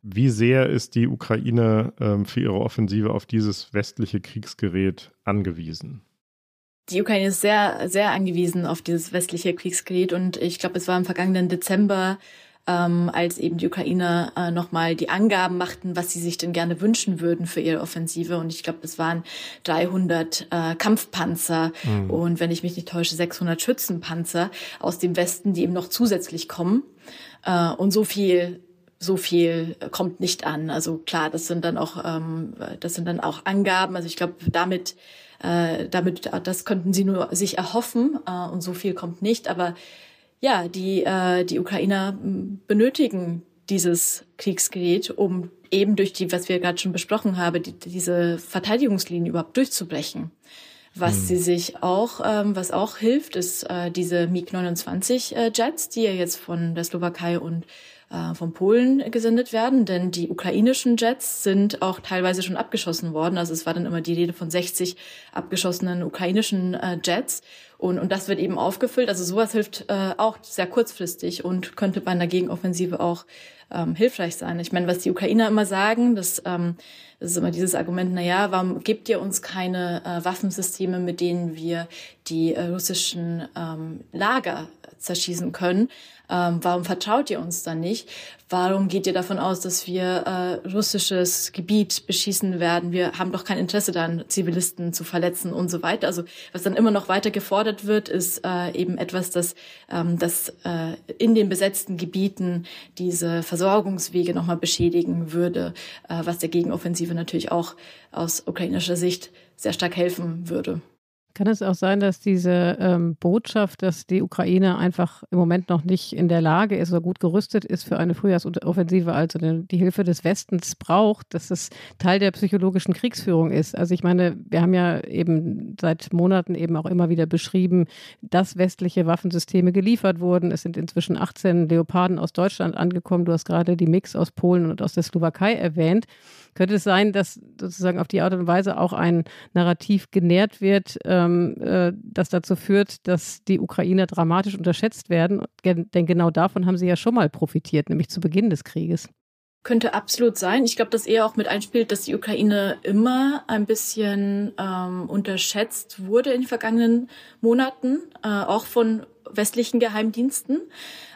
Wie sehr ist die Ukraine ähm, für ihre Offensive auf dieses westliche Kriegsgerät angewiesen? Die Ukraine ist sehr, sehr angewiesen auf dieses westliche Kriegsgerät und ich glaube, es war im vergangenen Dezember ähm, als eben die Ukrainer äh, nochmal die Angaben machten, was sie sich denn gerne wünschen würden für ihre Offensive. Und ich glaube, es waren 300 äh, Kampfpanzer mhm. und wenn ich mich nicht täusche, 600 Schützenpanzer aus dem Westen, die eben noch zusätzlich kommen. Äh, und so viel so viel kommt nicht an. Also klar, das sind dann auch ähm, das sind dann auch Angaben. Also ich glaube, damit äh, damit das könnten sie nur sich erhoffen äh, und so viel kommt nicht. Aber ja, die, äh, die Ukrainer benötigen dieses Kriegsgerät, um eben durch die, was wir gerade schon besprochen haben, die, diese Verteidigungslinie überhaupt durchzubrechen. Was hm. sie sich auch, ähm, was auch hilft, ist äh, diese MiG-29 äh, die ja jetzt von der Slowakei und äh, von Polen gesendet werden, denn die ukrainischen Jets sind auch teilweise schon abgeschossen worden. Also es war dann immer die Rede von 60 abgeschossenen ukrainischen äh, Jets. Und, und das wird eben aufgefüllt. Also sowas hilft äh, auch sehr kurzfristig und könnte bei einer Gegenoffensive auch ähm, hilfreich sein. Ich meine, was die Ukrainer immer sagen, das, ähm, das ist immer dieses Argument, na ja, warum gebt ihr uns keine äh, Waffensysteme, mit denen wir die äh, russischen ähm, Lager zerschießen können? Ähm, warum vertraut ihr uns dann nicht? Warum geht ihr davon aus, dass wir äh, russisches Gebiet beschießen werden? Wir haben doch kein Interesse daran, Zivilisten zu verletzen und so weiter. Also was dann immer noch weiter gefordert wird, ist äh, eben etwas, das, ähm, das äh, in den besetzten Gebieten diese Versorgungswege nochmal beschädigen würde, äh, was der Gegenoffensive natürlich auch aus ukrainischer Sicht sehr stark helfen würde. Kann es auch sein, dass diese ähm, Botschaft, dass die Ukraine einfach im Moment noch nicht in der Lage ist oder gut gerüstet ist für eine Frühjahrsoffensive, also die Hilfe des Westens braucht, dass es Teil der psychologischen Kriegsführung ist? Also ich meine, wir haben ja eben seit Monaten eben auch immer wieder beschrieben, dass westliche Waffensysteme geliefert wurden. Es sind inzwischen 18 Leoparden aus Deutschland angekommen. Du hast gerade die Mix aus Polen und aus der Slowakei erwähnt. Könnte es sein, dass sozusagen auf die Art und Weise auch ein Narrativ genährt wird, ähm, äh, das dazu führt, dass die Ukrainer dramatisch unterschätzt werden? Denn genau davon haben sie ja schon mal profitiert, nämlich zu Beginn des Krieges. Könnte absolut sein. Ich glaube, dass eher auch mit einspielt, dass die Ukraine immer ein bisschen ähm, unterschätzt wurde in den vergangenen Monaten, äh, auch von westlichen Geheimdiensten,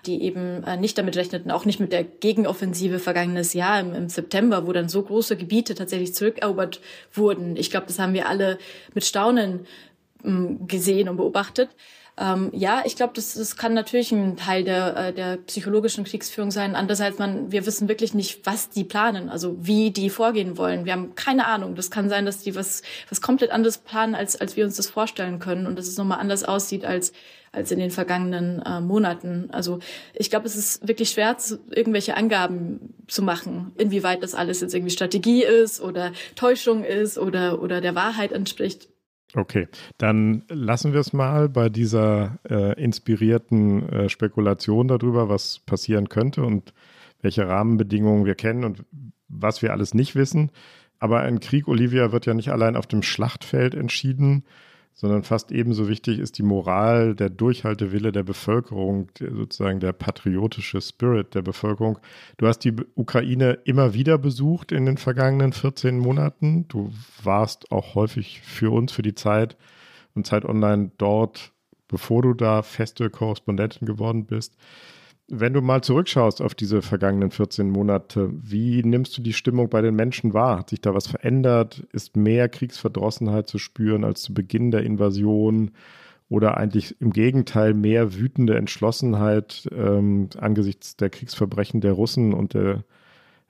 die eben äh, nicht damit rechneten, auch nicht mit der Gegenoffensive vergangenes Jahr im, im September, wo dann so große Gebiete tatsächlich zurückerobert wurden. Ich glaube, das haben wir alle mit Staunen gesehen und beobachtet. Ähm, ja, ich glaube, das, das kann natürlich ein Teil der, äh, der psychologischen Kriegsführung sein. Andererseits, man, wir wissen wirklich nicht, was die planen, also wie die vorgehen wollen. Wir haben keine Ahnung. Das kann sein, dass die was, was komplett anderes planen, als, als wir uns das vorstellen können und dass es nochmal anders aussieht als, als in den vergangenen äh, Monaten. Also ich glaube, es ist wirklich schwer, zu, irgendwelche Angaben zu machen, inwieweit das alles jetzt irgendwie Strategie ist oder Täuschung ist oder, oder der Wahrheit entspricht. Okay, dann lassen wir es mal bei dieser äh, inspirierten äh, Spekulation darüber, was passieren könnte und welche Rahmenbedingungen wir kennen und was wir alles nicht wissen. Aber ein Krieg, Olivia, wird ja nicht allein auf dem Schlachtfeld entschieden, sondern fast ebenso wichtig ist die Moral, der Durchhaltewille der Bevölkerung, sozusagen der patriotische Spirit der Bevölkerung. Du hast die Ukraine immer wieder besucht in den vergangenen 14 Monaten. Du warst auch häufig für uns, für die Zeit und Zeit Online dort, bevor du da feste Korrespondentin geworden bist. Wenn du mal zurückschaust auf diese vergangenen 14 Monate, wie nimmst du die Stimmung bei den Menschen wahr? Hat sich da was verändert? Ist mehr Kriegsverdrossenheit zu spüren als zu Beginn der Invasion? Oder eigentlich im Gegenteil mehr wütende Entschlossenheit ähm, angesichts der Kriegsverbrechen der Russen und der,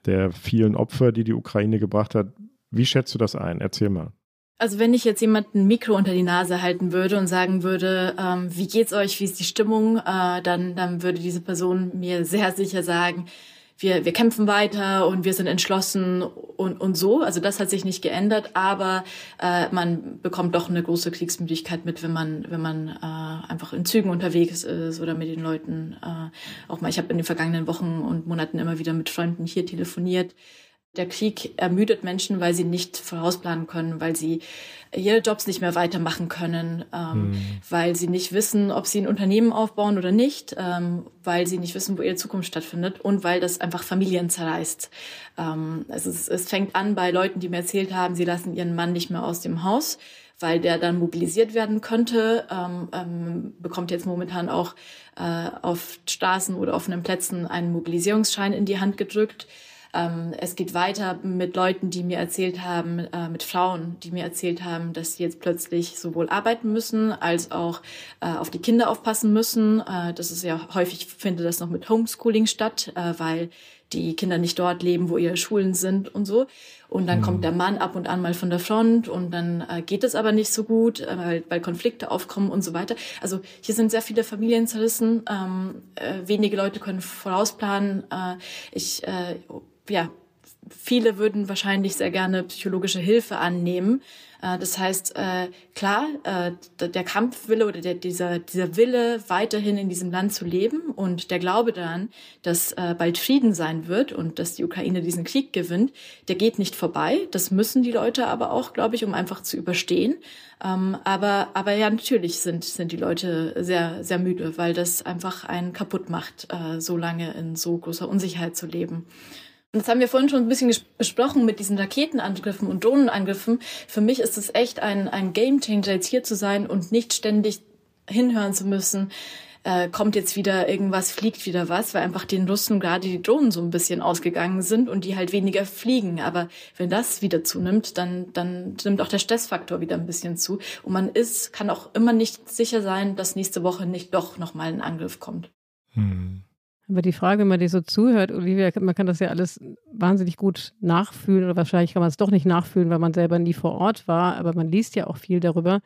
der vielen Opfer, die die Ukraine gebracht hat? Wie schätzt du das ein? Erzähl mal. Also wenn ich jetzt jemanden Mikro unter die Nase halten würde und sagen würde, ähm, wie geht's euch, wie ist die Stimmung, äh, dann, dann würde diese Person mir sehr sicher sagen, wir, wir kämpfen weiter und wir sind entschlossen und, und so. Also das hat sich nicht geändert, aber äh, man bekommt doch eine große Kriegsmüdigkeit mit, wenn man, wenn man äh, einfach in Zügen unterwegs ist oder mit den Leuten. Äh, auch mal, ich habe in den vergangenen Wochen und Monaten immer wieder mit Freunden hier telefoniert der Krieg ermüdet Menschen, weil sie nicht vorausplanen können, weil sie ihre Jobs nicht mehr weitermachen können, ähm, hm. weil sie nicht wissen, ob sie ein Unternehmen aufbauen oder nicht, ähm, weil sie nicht wissen, wo ihre Zukunft stattfindet und weil das einfach Familien zerreißt. Ähm, es, ist, es fängt an bei Leuten, die mir erzählt haben, sie lassen ihren Mann nicht mehr aus dem Haus, weil der dann mobilisiert werden könnte, ähm, ähm, bekommt jetzt momentan auch äh, auf Straßen oder offenen Plätzen einen Mobilisierungsschein in die Hand gedrückt. Ähm, es geht weiter mit Leuten, die mir erzählt haben, äh, mit Frauen, die mir erzählt haben, dass sie jetzt plötzlich sowohl arbeiten müssen als auch äh, auf die Kinder aufpassen müssen. Äh, das ist ja häufig, findet das noch mit Homeschooling statt, äh, weil die Kinder nicht dort leben, wo ihre Schulen sind und so. Und dann mhm. kommt der Mann ab und an mal von der Front und dann äh, geht es aber nicht so gut, äh, weil, weil Konflikte aufkommen und so weiter. Also hier sind sehr viele Familien zerrissen. Ähm, äh, wenige Leute können vorausplanen. Äh, ich äh, ja, viele würden wahrscheinlich sehr gerne psychologische Hilfe annehmen. Äh, das heißt, äh, klar, äh, der Kampfwille oder der, dieser, dieser Wille, weiterhin in diesem Land zu leben und der Glaube daran, dass bald Frieden sein wird und dass die Ukraine diesen Krieg gewinnt, der geht nicht vorbei. Das müssen die Leute aber auch, glaube ich, um einfach zu überstehen. Ähm, aber, aber ja, natürlich sind, sind die Leute sehr, sehr müde, weil das einfach einen kaputt macht, so lange in so großer Unsicherheit zu leben. Und das haben wir vorhin schon ein bisschen besprochen mit diesen Raketenangriffen und Drohnenangriffen. Für mich ist es echt ein, ein Gamechanger, jetzt hier zu sein und nicht ständig hinhören zu müssen, äh, kommt jetzt wieder irgendwas, fliegt wieder was, weil einfach den Russen gerade die Drohnen so ein bisschen ausgegangen sind und die halt weniger fliegen. Aber wenn das wieder zunimmt, dann, dann nimmt auch der Stressfaktor wieder ein bisschen zu. Und man ist, kann auch immer nicht sicher sein, dass nächste Woche nicht doch nochmal ein Angriff kommt. Hm. Aber die Frage, wenn man dir so zuhört, Olivia, man kann das ja alles wahnsinnig gut nachfühlen oder wahrscheinlich kann man es doch nicht nachfühlen, weil man selber nie vor Ort war, aber man liest ja auch viel darüber.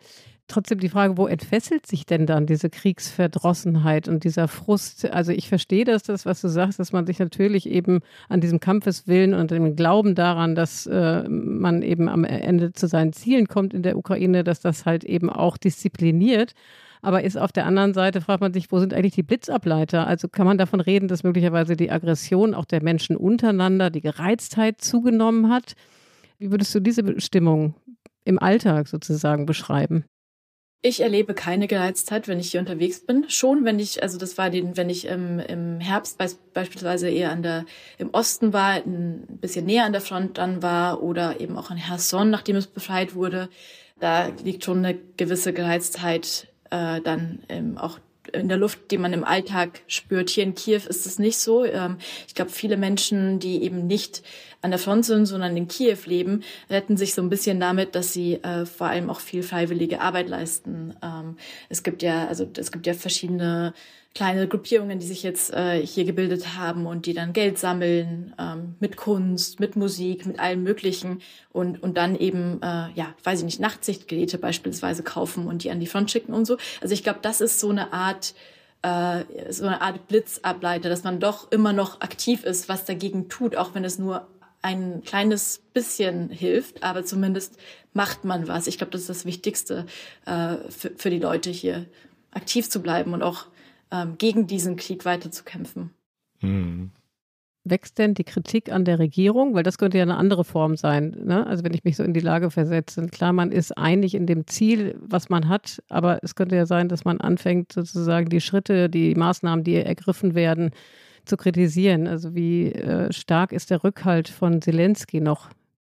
Trotzdem die Frage, wo entfesselt sich denn dann diese Kriegsverdrossenheit und dieser Frust? Also ich verstehe das, das, was du sagst, dass man sich natürlich eben an diesem Kampfeswillen und dem Glauben daran, dass äh, man eben am Ende zu seinen Zielen kommt in der Ukraine, dass das halt eben auch diszipliniert. Aber ist auf der anderen Seite, fragt man sich, wo sind eigentlich die Blitzableiter? Also kann man davon reden, dass möglicherweise die Aggression auch der Menschen untereinander, die Gereiztheit zugenommen hat? Wie würdest du diese Stimmung im Alltag sozusagen beschreiben? Ich erlebe keine Gereiztheit, wenn ich hier unterwegs bin. Schon, wenn ich, also das war den, wenn ich im, im Herbst be beispielsweise eher an der, im Osten war, ein bisschen näher an der Front dann war oder eben auch in Herson, nachdem es befreit wurde. Da liegt schon eine gewisse Gereiztheit äh, dann ähm, auch in der Luft, die man im Alltag spürt. Hier in Kiew ist es nicht so. Ähm, ich glaube, viele Menschen, die eben nicht an der Front sind, sondern in Kiew leben, retten sich so ein bisschen damit, dass sie äh, vor allem auch viel freiwillige Arbeit leisten. Ähm, es gibt ja, also es gibt ja verschiedene kleine Gruppierungen, die sich jetzt äh, hier gebildet haben und die dann Geld sammeln ähm, mit Kunst, mit Musik, mit allem Möglichen und und dann eben äh, ja, weiß ich nicht, Nachtsichtgeräte beispielsweise kaufen und die an die Front schicken und so. Also ich glaube, das ist so eine Art äh, so eine Art Blitzableiter, dass man doch immer noch aktiv ist, was dagegen tut, auch wenn es nur ein kleines bisschen hilft, aber zumindest macht man was. Ich glaube, das ist das Wichtigste äh, für, für die Leute hier, aktiv zu bleiben und auch ähm, gegen diesen Krieg weiterzukämpfen. Hm. wächst denn die Kritik an der Regierung? Weil das könnte ja eine andere Form sein. Ne? Also wenn ich mich so in die Lage versetze. Klar, man ist einig in dem Ziel, was man hat, aber es könnte ja sein, dass man anfängt, sozusagen die Schritte, die Maßnahmen, die ergriffen werden, zu kritisieren. Also wie äh, stark ist der Rückhalt von Zelensky noch?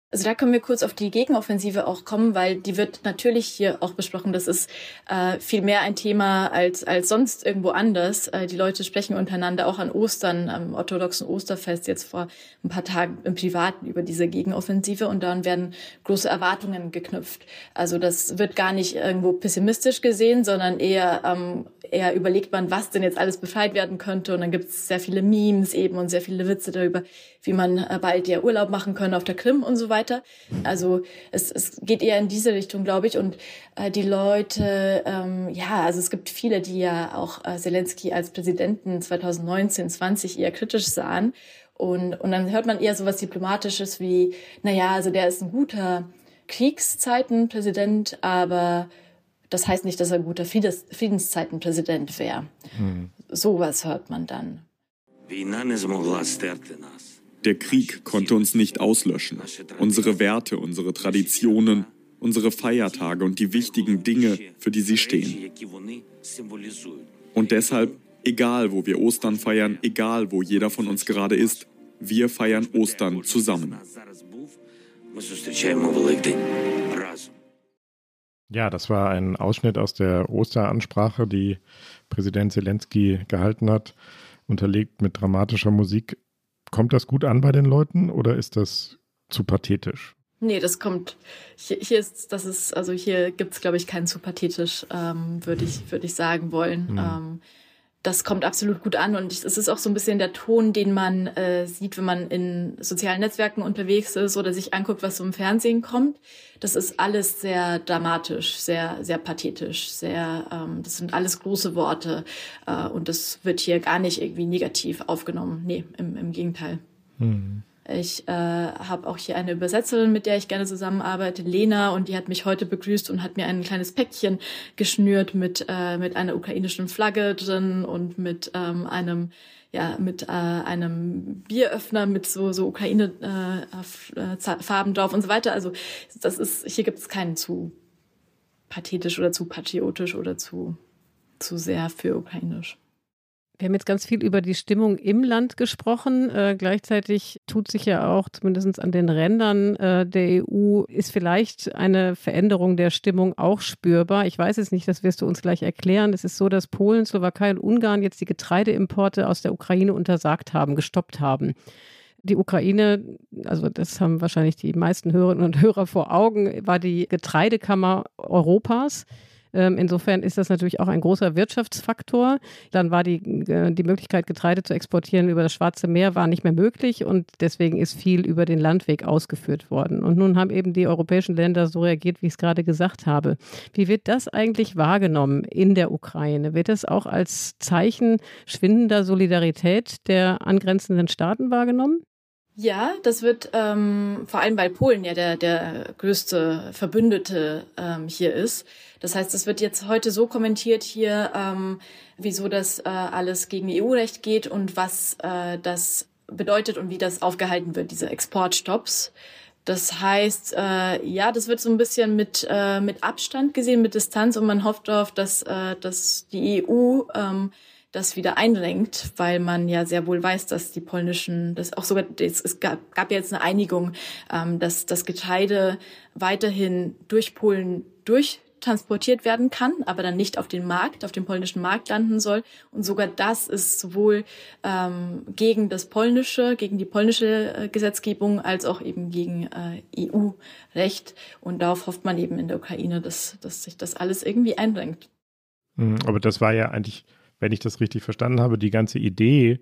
Also da können wir kurz auf die Gegenoffensive auch kommen, weil die wird natürlich hier auch besprochen. Das ist äh, viel mehr ein Thema als, als sonst irgendwo anders. Äh, die Leute sprechen untereinander auch an Ostern, am orthodoxen Osterfest jetzt vor ein paar Tagen im Privaten über diese Gegenoffensive und dann werden große Erwartungen geknüpft. Also das wird gar nicht irgendwo pessimistisch gesehen, sondern eher, ähm, eher überlegt man, was denn jetzt alles befreit werden könnte und dann gibt es sehr viele Memes eben und sehr viele Witze darüber, wie man äh, bald ja Urlaub machen können auf der Krim und so weiter. Also es, es geht eher in diese Richtung, glaube ich. Und äh, die Leute, ähm, ja, also es gibt viele, die ja auch äh, Zelensky als Präsidenten 2019, 20 eher kritisch sahen. Und, und dann hört man eher so was Diplomatisches wie, naja, also der ist ein guter Kriegszeitenpräsident, aber das heißt nicht, dass er ein guter Friedenszeitenpräsident wäre. Hm. Sowas hört man dann. Der Krieg konnte uns nicht auslöschen. Unsere Werte, unsere Traditionen, unsere Feiertage und die wichtigen Dinge, für die sie stehen. Und deshalb, egal wo wir Ostern feiern, egal wo jeder von uns gerade ist, wir feiern Ostern zusammen. Ja, das war ein Ausschnitt aus der Osteransprache, die Präsident Zelensky gehalten hat, unterlegt mit dramatischer Musik. Kommt das gut an bei den Leuten oder ist das zu pathetisch? Nee, das kommt. Hier, hier ist, das ist, also hier gibt es, glaube ich, keinen zu pathetisch, ähm, würde ich, würde ich sagen wollen. Mhm. Ähm, das kommt absolut gut an und es ist auch so ein bisschen der Ton, den man äh, sieht, wenn man in sozialen Netzwerken unterwegs ist oder sich anguckt, was im Fernsehen kommt. Das ist alles sehr dramatisch, sehr sehr pathetisch, sehr. Ähm, das sind alles große Worte äh, und das wird hier gar nicht irgendwie negativ aufgenommen. Nee, im, im Gegenteil. Mhm. Ich äh, habe auch hier eine Übersetzerin, mit der ich gerne zusammenarbeite, Lena, und die hat mich heute begrüßt und hat mir ein kleines Päckchen geschnürt mit äh, mit einer ukrainischen Flagge drin und mit ähm, einem ja mit äh, einem Bieröffner mit so so Ukraine äh, äh Farben drauf und so weiter. Also das ist hier gibt es keinen zu pathetisch oder zu patriotisch oder zu zu sehr für ukrainisch. Wir haben jetzt ganz viel über die Stimmung im Land gesprochen. Äh, gleichzeitig tut sich ja auch, zumindest an den Rändern äh, der EU, ist vielleicht eine Veränderung der Stimmung auch spürbar. Ich weiß es nicht, das wirst du uns gleich erklären. Es ist so, dass Polen, Slowakei und Ungarn jetzt die Getreideimporte aus der Ukraine untersagt haben, gestoppt haben die Ukraine, also das haben wahrscheinlich die meisten Hörerinnen und Hörer vor Augen, war die Getreidekammer Europas. Ähm, insofern ist das natürlich auch ein großer Wirtschaftsfaktor. Dann war die, äh, die Möglichkeit, Getreide zu exportieren über das Schwarze Meer, war nicht mehr möglich und deswegen ist viel über den Landweg ausgeführt worden. Und nun haben eben die europäischen Länder so reagiert, wie ich es gerade gesagt habe. Wie wird das eigentlich wahrgenommen in der Ukraine? Wird das auch als Zeichen schwindender Solidarität der angrenzenden Staaten wahrgenommen? Ja, das wird ähm, vor allem, weil Polen ja der, der größte Verbündete ähm, hier ist. Das heißt, es wird jetzt heute so kommentiert hier, ähm, wieso das äh, alles gegen EU-Recht geht und was äh, das bedeutet und wie das aufgehalten wird, diese Exportstopps. Das heißt, äh, ja, das wird so ein bisschen mit, äh, mit Abstand gesehen, mit Distanz und man hofft darauf, dass, äh, dass die EU ähm, das wieder einrenkt, weil man ja sehr wohl weiß, dass die polnischen, das auch sogar, es gab, gab ja jetzt eine Einigung, ähm, dass das Getreide weiterhin durch Polen durch transportiert werden kann, aber dann nicht auf den Markt, auf dem polnischen Markt landen soll. Und sogar das ist sowohl ähm, gegen das polnische, gegen die polnische äh, Gesetzgebung als auch eben gegen äh, EU-Recht. Und darauf hofft man eben in der Ukraine, dass, dass sich das alles irgendwie einbringt. Mhm, aber das war ja eigentlich, wenn ich das richtig verstanden habe, die ganze Idee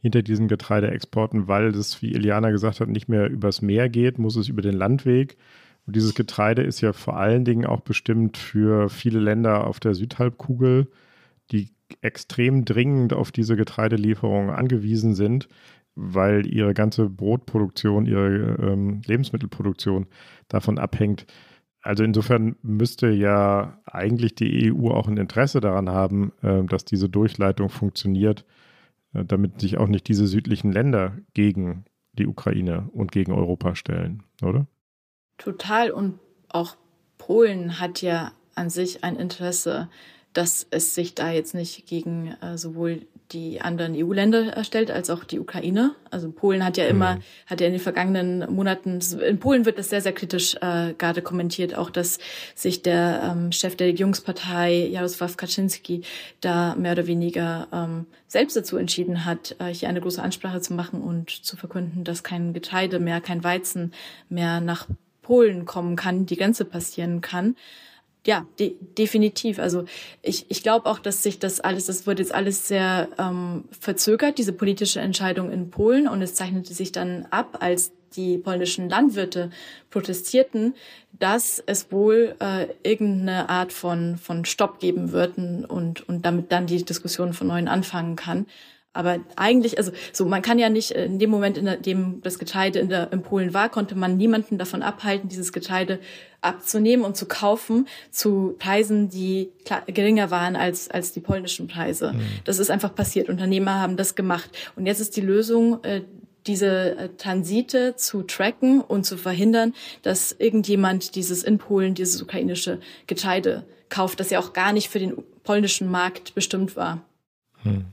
hinter diesen Getreideexporten, weil das, wie Iliana gesagt hat, nicht mehr übers Meer geht, muss es über den Landweg. Und dieses Getreide ist ja vor allen Dingen auch bestimmt für viele Länder auf der Südhalbkugel, die extrem dringend auf diese Getreidelieferungen angewiesen sind, weil ihre ganze Brotproduktion, ihre ähm, Lebensmittelproduktion davon abhängt. Also insofern müsste ja eigentlich die EU auch ein Interesse daran haben, äh, dass diese Durchleitung funktioniert äh, damit sich auch nicht diese südlichen Länder gegen die Ukraine und gegen Europa stellen, oder? Total. Und auch Polen hat ja an sich ein Interesse, dass es sich da jetzt nicht gegen äh, sowohl die anderen EU-Länder erstellt als auch die Ukraine. Also Polen hat ja mhm. immer, hat ja in den vergangenen Monaten, in Polen wird das sehr, sehr kritisch äh, gerade kommentiert, auch dass sich der ähm, Chef der Regierungspartei, Jarosław Kaczynski, da mehr oder weniger ähm, selbst dazu entschieden hat, äh, hier eine große Ansprache zu machen und zu verkünden, dass kein Getreide mehr, kein Weizen mehr nach Polen kommen kann, die Grenze passieren kann ja, de definitiv. Also ich, ich glaube auch, dass sich das alles, das wird jetzt alles sehr ähm, verzögert, diese politische Entscheidung in Polen. Und es zeichnete sich dann ab, als die polnischen Landwirte protestierten, dass es wohl äh, irgendeine Art von, von Stopp geben wird und, und damit dann die Diskussion von neuem anfangen kann. Aber eigentlich, also so, man kann ja nicht in dem Moment, in dem das Getreide in, der, in Polen war, konnte man niemanden davon abhalten, dieses Getreide abzunehmen und zu kaufen zu Preisen, die geringer waren als, als die polnischen Preise. Mhm. Das ist einfach passiert. Unternehmer haben das gemacht. Und jetzt ist die Lösung, äh, diese äh, Transite zu tracken und zu verhindern, dass irgendjemand dieses in Polen, dieses ukrainische Getreide kauft, das ja auch gar nicht für den polnischen Markt bestimmt war. Hm.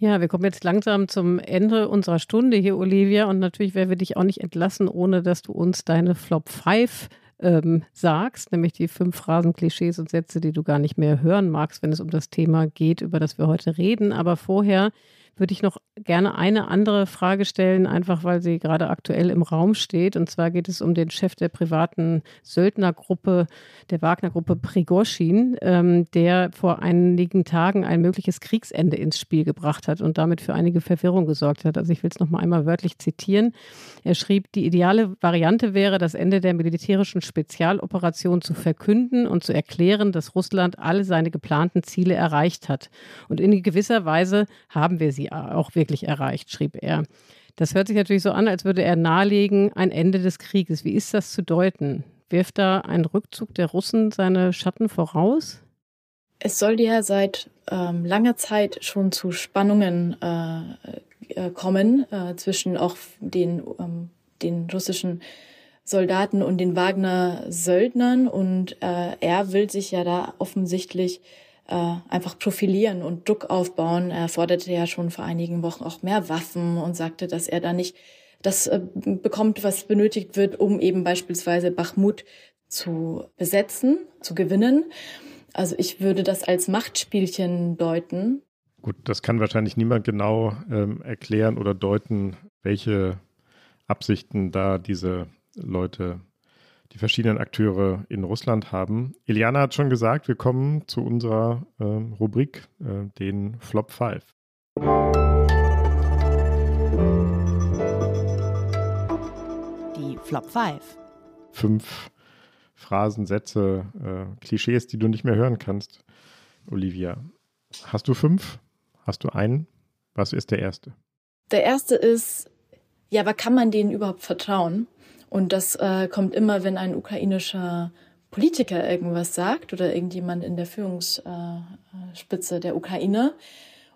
Ja, wir kommen jetzt langsam zum Ende unserer Stunde hier, Olivia. Und natürlich werden wir dich auch nicht entlassen, ohne dass du uns deine Flop 5 ähm, sagst, nämlich die fünf Phrasen, Klischees und Sätze, die du gar nicht mehr hören magst, wenn es um das Thema geht, über das wir heute reden. Aber vorher würde ich noch gerne eine andere Frage stellen, einfach weil sie gerade aktuell im Raum steht. Und zwar geht es um den Chef der privaten Söldnergruppe, der Wagner-Gruppe Prigoschin, ähm, der vor einigen Tagen ein mögliches Kriegsende ins Spiel gebracht hat und damit für einige Verwirrung gesorgt hat. Also ich will es noch mal einmal wörtlich zitieren. Er schrieb, die ideale Variante wäre, das Ende der militärischen Spezialoperation zu verkünden und zu erklären, dass Russland alle seine geplanten Ziele erreicht hat. Und in gewisser Weise haben wir sie auch wirklich erreicht, schrieb er. Das hört sich natürlich so an, als würde er nahelegen, ein Ende des Krieges. Wie ist das zu deuten? Wirft da ein Rückzug der Russen seine Schatten voraus? Es soll ja seit ähm, langer Zeit schon zu Spannungen äh, äh, kommen äh, zwischen auch den, ähm, den russischen Soldaten und den Wagner-Söldnern. Und äh, er will sich ja da offensichtlich äh, einfach profilieren und Druck aufbauen. Er forderte ja schon vor einigen Wochen auch mehr Waffen und sagte, dass er da nicht das äh, bekommt, was benötigt wird, um eben beispielsweise Bachmut zu besetzen, zu gewinnen. Also ich würde das als Machtspielchen deuten. Gut, das kann wahrscheinlich niemand genau ähm, erklären oder deuten, welche Absichten da diese Leute die verschiedenen Akteure in Russland haben. Iliana hat schon gesagt, wir kommen zu unserer äh, Rubrik, äh, den Flop 5. Die Flop 5. Fünf Phrasen, Sätze, äh, Klischees, die du nicht mehr hören kannst. Olivia, hast du fünf? Hast du einen? Was ist der erste? Der erste ist, ja, aber kann man denen überhaupt vertrauen? Und das äh, kommt immer, wenn ein ukrainischer Politiker irgendwas sagt oder irgendjemand in der Führungsspitze der Ukraine.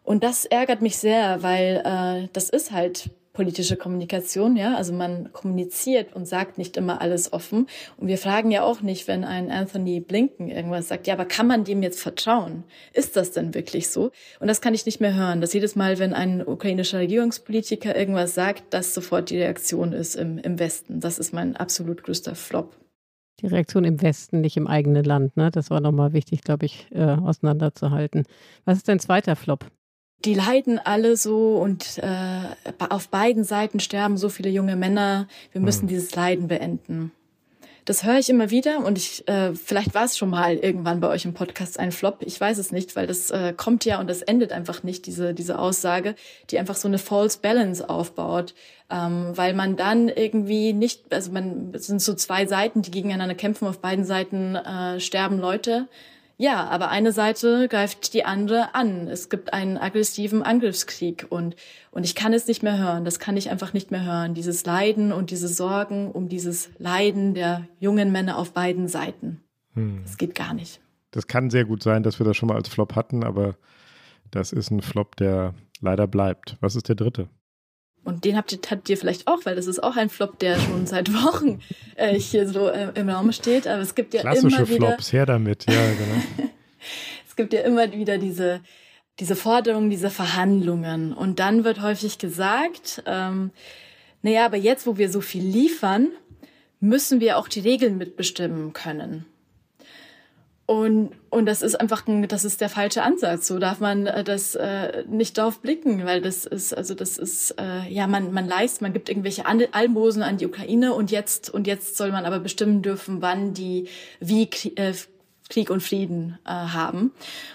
Und das ärgert mich sehr, weil äh, das ist halt politische Kommunikation, ja. Also man kommuniziert und sagt nicht immer alles offen. Und wir fragen ja auch nicht, wenn ein Anthony Blinken irgendwas sagt, ja, aber kann man dem jetzt vertrauen? Ist das denn wirklich so? Und das kann ich nicht mehr hören, dass jedes Mal, wenn ein ukrainischer Regierungspolitiker irgendwas sagt, dass sofort die Reaktion ist im, im Westen. Das ist mein absolut größter Flop. Die Reaktion im Westen, nicht im eigenen Land. Ne? Das war nochmal wichtig, glaube ich, äh, auseinanderzuhalten. Was ist dein zweiter Flop? Die leiden alle so und äh, auf beiden Seiten sterben so viele junge Männer. Wir müssen mhm. dieses Leiden beenden. Das höre ich immer wieder und ich äh, vielleicht war es schon mal irgendwann bei euch im Podcast ein Flop. Ich weiß es nicht, weil das äh, kommt ja und das endet einfach nicht diese diese Aussage, die einfach so eine false balance aufbaut, ähm, weil man dann irgendwie nicht, also man es sind so zwei Seiten, die gegeneinander kämpfen. Auf beiden Seiten äh, sterben Leute ja, aber eine Seite greift die andere an. Es gibt einen aggressiven Angriffskrieg und, und ich kann es nicht mehr hören. Das kann ich einfach nicht mehr hören. Dieses Leiden und diese Sorgen um dieses Leiden der jungen Männer auf beiden Seiten. Hm. Das geht gar nicht. Das kann sehr gut sein, dass wir das schon mal als Flop hatten, aber das ist ein Flop, der leider bleibt. Was ist der dritte? Und den habt ihr, habt ihr vielleicht auch, weil das ist auch ein Flop, der schon seit Wochen äh, hier so äh, im Raum steht. Aber es gibt ja Klassische immer wieder, Flops, her damit, ja, genau. es gibt ja immer wieder diese, diese Forderungen, diese Verhandlungen. Und dann wird häufig gesagt, ähm, naja, aber jetzt, wo wir so viel liefern, müssen wir auch die Regeln mitbestimmen können. Und, und das ist einfach ein, das ist der falsche Ansatz. So darf man äh, das äh, nicht darauf blicken, weil das ist, also das ist, äh, ja, man, man leistet, man gibt irgendwelche Almosen an die Ukraine und jetzt, und jetzt soll man aber bestimmen dürfen, wann die, wie äh, Krieg und Frieden äh, haben.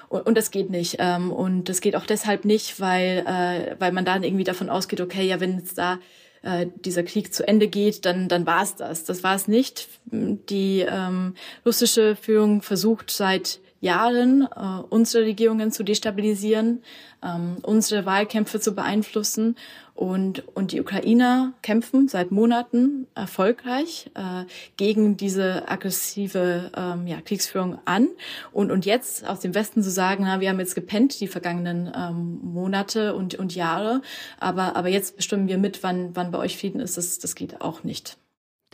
Und, und das geht nicht. Ähm, und das geht auch deshalb nicht, weil, äh, weil man dann irgendwie davon ausgeht, okay, ja, wenn es da äh, dieser Krieg zu Ende geht, dann, dann war es das. Das war es nicht. Die ähm, russische Führung versucht seit Jahren, äh, unsere Regierungen zu destabilisieren, ähm, unsere Wahlkämpfe zu beeinflussen. Und, und die Ukrainer kämpfen seit Monaten erfolgreich äh, gegen diese aggressive ähm, ja, Kriegsführung an. Und, und jetzt aus dem Westen zu sagen, na, wir haben jetzt gepennt die vergangenen ähm, Monate und, und Jahre, aber, aber jetzt bestimmen wir mit, wann, wann bei euch Frieden ist, das, das geht auch nicht.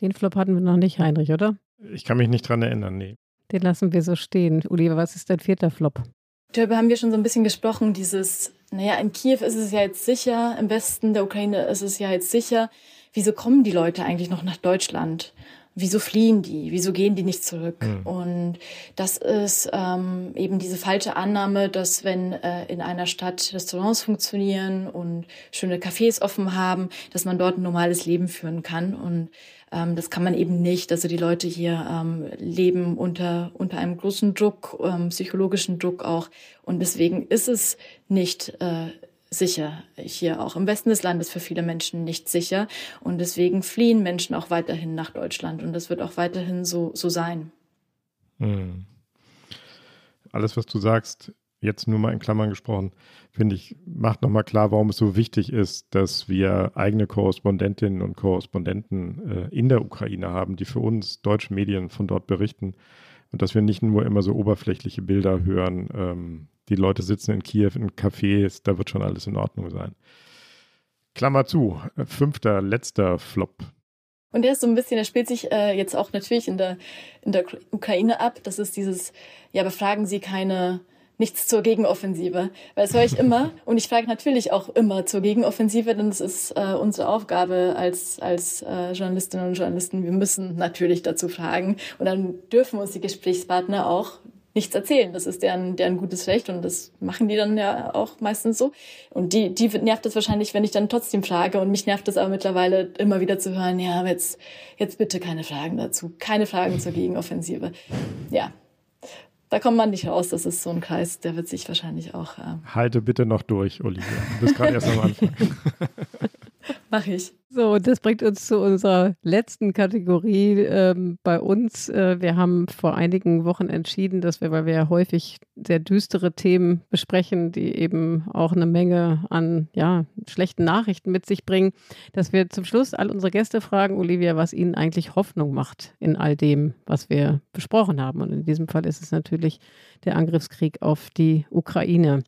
Den Flop hatten wir noch nicht, Heinrich, oder? Ich kann mich nicht dran erinnern, nee. Den lassen wir so stehen. Oliver, was ist dein vierter Flop? Darüber haben wir schon so ein bisschen gesprochen, dieses, naja, in Kiew ist es ja jetzt sicher, im Westen der Ukraine ist es ja jetzt sicher. Wieso kommen die Leute eigentlich noch nach Deutschland? Wieso fliehen die? Wieso gehen die nicht zurück? Mhm. Und das ist ähm, eben diese falsche Annahme, dass wenn äh, in einer Stadt Restaurants funktionieren und schöne Cafés offen haben, dass man dort ein normales Leben führen kann. Und ähm, das kann man eben nicht. Also die Leute hier ähm, leben unter, unter einem großen Druck, ähm, psychologischen Druck auch. Und deswegen ist es nicht äh, sicher. Hier auch im Westen des Landes für viele Menschen nicht sicher. Und deswegen fliehen Menschen auch weiterhin nach Deutschland. Und das wird auch weiterhin so, so sein. Hm. Alles, was du sagst, jetzt nur mal in Klammern gesprochen, finde ich, macht nochmal klar, warum es so wichtig ist, dass wir eigene Korrespondentinnen und Korrespondenten äh, in der Ukraine haben, die für uns deutsche Medien von dort berichten. Und dass wir nicht nur immer so oberflächliche Bilder hören, ähm, die Leute sitzen in Kiew in Cafés, da wird schon alles in Ordnung sein. Klammer zu, fünfter, letzter Flop. Und der ist so ein bisschen, der spielt sich äh, jetzt auch natürlich in der, in der Ukraine ab. Das ist dieses, ja, befragen Sie keine nichts zur Gegenoffensive. Weil das höre ich immer und ich frage natürlich auch immer zur Gegenoffensive, denn es ist äh, unsere Aufgabe als, als äh, Journalistinnen und Journalisten. Wir müssen natürlich dazu fragen und dann dürfen uns die Gesprächspartner auch nichts erzählen. Das ist deren, deren gutes Recht und das machen die dann ja auch meistens so. Und die, die nervt es wahrscheinlich, wenn ich dann trotzdem frage und mich nervt es aber mittlerweile immer wieder zu hören, ja, aber jetzt, jetzt bitte keine Fragen dazu. Keine Fragen zur Gegenoffensive. Ja, da kommt man nicht raus. Das ist so ein Kreis, der wird sich wahrscheinlich auch. Ähm Halte bitte noch durch, Olivia. Du bist gerade erst am Anfang. Mach ich. So, das bringt uns zu unserer letzten Kategorie ähm, bei uns. Äh, wir haben vor einigen Wochen entschieden, dass wir, weil wir ja häufig sehr düstere Themen besprechen, die eben auch eine Menge an ja, schlechten Nachrichten mit sich bringen, dass wir zum Schluss all unsere Gäste fragen, Olivia, was ihnen eigentlich Hoffnung macht in all dem, was wir besprochen haben. Und in diesem Fall ist es natürlich der Angriffskrieg auf die Ukraine.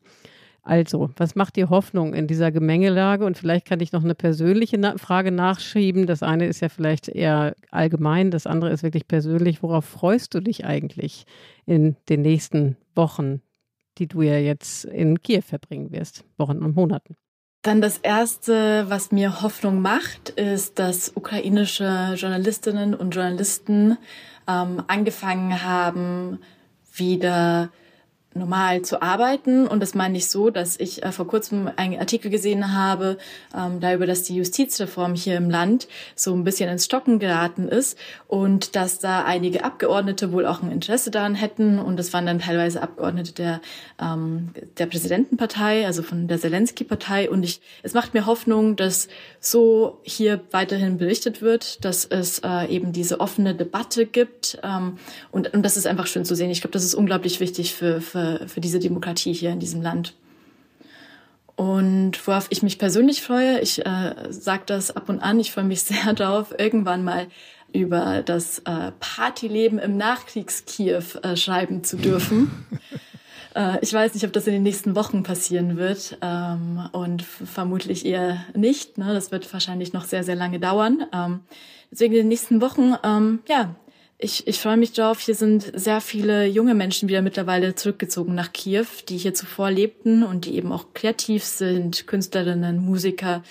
Also, was macht dir Hoffnung in dieser Gemengelage? Und vielleicht kann ich noch eine persönliche Na Frage nachschieben. Das eine ist ja vielleicht eher allgemein, das andere ist wirklich persönlich. Worauf freust du dich eigentlich in den nächsten Wochen, die du ja jetzt in Kiew verbringen wirst, Wochen und Monaten? Dann das Erste, was mir Hoffnung macht, ist, dass ukrainische Journalistinnen und Journalisten ähm, angefangen haben, wieder normal zu arbeiten. Und das meine ich so, dass ich äh, vor kurzem einen Artikel gesehen habe, ähm, darüber, dass die Justizreform hier im Land so ein bisschen ins Stocken geraten ist und dass da einige Abgeordnete wohl auch ein Interesse daran hätten. Und das waren dann teilweise Abgeordnete der, ähm, der Präsidentenpartei, also von der Zelensky-Partei. Und ich, es macht mir Hoffnung, dass so hier weiterhin berichtet wird, dass es äh, eben diese offene Debatte gibt. Ähm, und, und das ist einfach schön zu sehen. Ich glaube, das ist unglaublich wichtig für, für für, diese Demokratie hier in diesem Land. Und worauf ich mich persönlich freue, ich äh, sage das ab und an, ich freue mich sehr darauf, irgendwann mal über das äh, Partyleben im Nachkriegskiew äh, schreiben zu dürfen. Äh, ich weiß nicht, ob das in den nächsten Wochen passieren wird ähm, und vermutlich eher nicht. Ne? Das wird wahrscheinlich noch sehr, sehr lange dauern. Ähm, deswegen in den nächsten Wochen, ähm, ja, ich, ich freue mich drauf. Hier sind sehr viele junge Menschen wieder mittlerweile zurückgezogen nach Kiew, die hier zuvor lebten und die eben auch kreativ sind, Künstlerinnen, Musiker.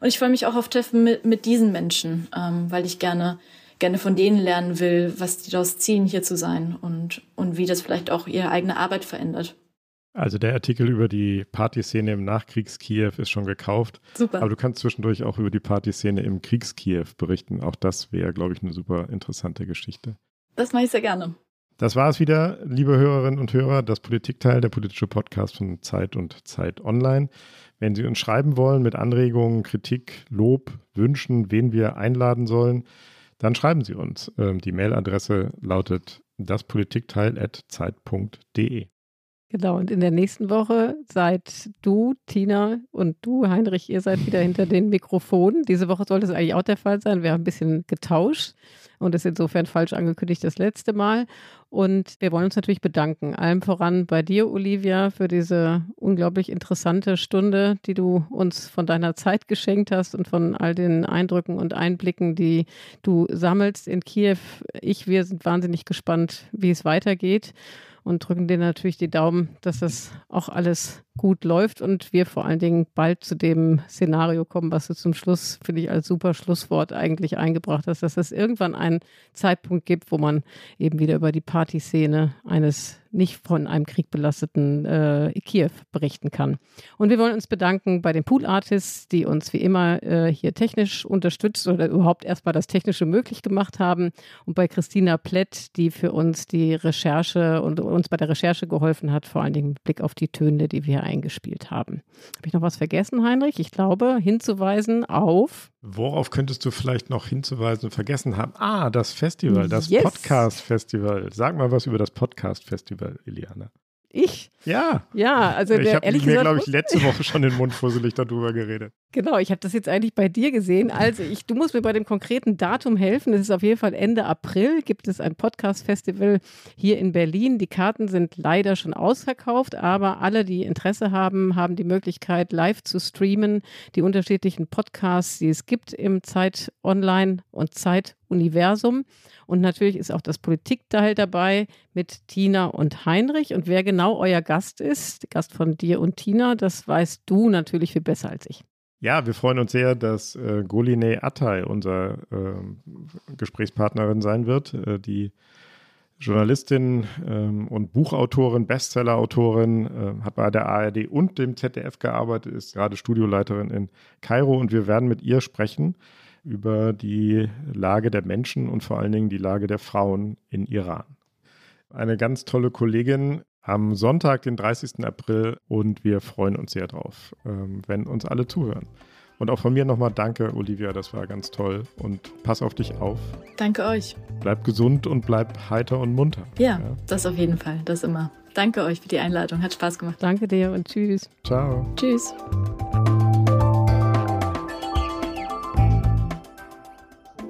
Und ich freue mich auch auf Treffen mit, mit diesen Menschen, weil ich gerne gerne von denen lernen will, was die daraus ziehen, hier zu sein und, und wie das vielleicht auch ihre eigene Arbeit verändert. Also der Artikel über die Partyszene im Nachkriegs-Kiew ist schon gekauft. Super. Aber du kannst zwischendurch auch über die Partyszene im Kriegskiew berichten. Auch das wäre, glaube ich, eine super interessante Geschichte. Das mache ich sehr gerne. Das war es wieder, liebe Hörerinnen und Hörer, das Politikteil, der politische Podcast von Zeit und Zeit Online. Wenn Sie uns schreiben wollen mit Anregungen, Kritik, Lob, Wünschen, wen wir einladen sollen, dann schreiben Sie uns. Ähm, die Mailadresse lautet daspolitikteil.zeit.de. Genau, und in der nächsten Woche seid du, Tina und du, Heinrich, ihr seid wieder hinter den Mikrofonen. Diese Woche sollte es eigentlich auch der Fall sein. Wir haben ein bisschen getauscht und ist insofern falsch angekündigt das letzte Mal. Und wir wollen uns natürlich bedanken, allem voran bei dir, Olivia, für diese unglaublich interessante Stunde, die du uns von deiner Zeit geschenkt hast und von all den Eindrücken und Einblicken, die du sammelst in Kiew. Ich, wir sind wahnsinnig gespannt, wie es weitergeht und drücken dir natürlich die Daumen, dass das auch alles gut läuft und wir vor allen Dingen bald zu dem Szenario kommen, was du zum Schluss, finde ich, als super Schlusswort eigentlich eingebracht hast, dass es irgendwann einen Zeitpunkt gibt, wo man eben wieder über die Partyszene eines nicht von einem Krieg belasteten äh, Kiew berichten kann. Und wir wollen uns bedanken bei den Pool Artists, die uns wie immer äh, hier technisch unterstützt oder überhaupt erstmal das Technische möglich gemacht haben und bei Christina Plett, die für uns die Recherche und uns bei der Recherche geholfen hat, vor allen Dingen mit Blick auf die Töne, die wir eingespielt haben. Habe ich noch was vergessen, Heinrich? Ich glaube, hinzuweisen auf. Worauf könntest du vielleicht noch hinzuweisen vergessen haben? Ah, das Festival, das yes. Podcast-Festival. Sag mal was über das Podcast-Festival, Eliana. Ich? Ja. Ja, also ich habe mir, glaube ich, letzte Woche schon den Mund fusselig darüber geredet. Genau, ich habe das jetzt eigentlich bei dir gesehen. Also ich, du musst mir bei dem konkreten Datum helfen. Es ist auf jeden Fall Ende April, gibt es ein Podcast-Festival hier in Berlin. Die Karten sind leider schon ausverkauft, aber alle, die Interesse haben, haben die Möglichkeit, live zu streamen, die unterschiedlichen Podcasts, die es gibt im Zeit Online und Zeit Universum. Und natürlich ist auch das Politikteil dabei mit Tina und Heinrich. Und wer genau euer Gast ist, Gast von dir und Tina, das weißt du natürlich viel besser als ich. Ja, wir freuen uns sehr, dass äh, Goline Atay unser äh, Gesprächspartnerin sein wird, äh, die Journalistin ähm, und Buchautorin, Bestsellerautorin, äh, hat bei der ARD und dem ZDF gearbeitet, ist gerade Studioleiterin in Kairo und wir werden mit ihr sprechen über die Lage der Menschen und vor allen Dingen die Lage der Frauen in Iran. Eine ganz tolle Kollegin am Sonntag, den 30. April und wir freuen uns sehr drauf, ähm, wenn uns alle zuhören. Und auch von mir nochmal danke, Olivia, das war ganz toll und pass auf dich auf. Danke euch. Bleib gesund und bleib heiter und munter. Ja, ja, das auf jeden Fall, das immer. Danke euch für die Einladung, hat Spaß gemacht. Danke dir und tschüss. Ciao. Tschüss.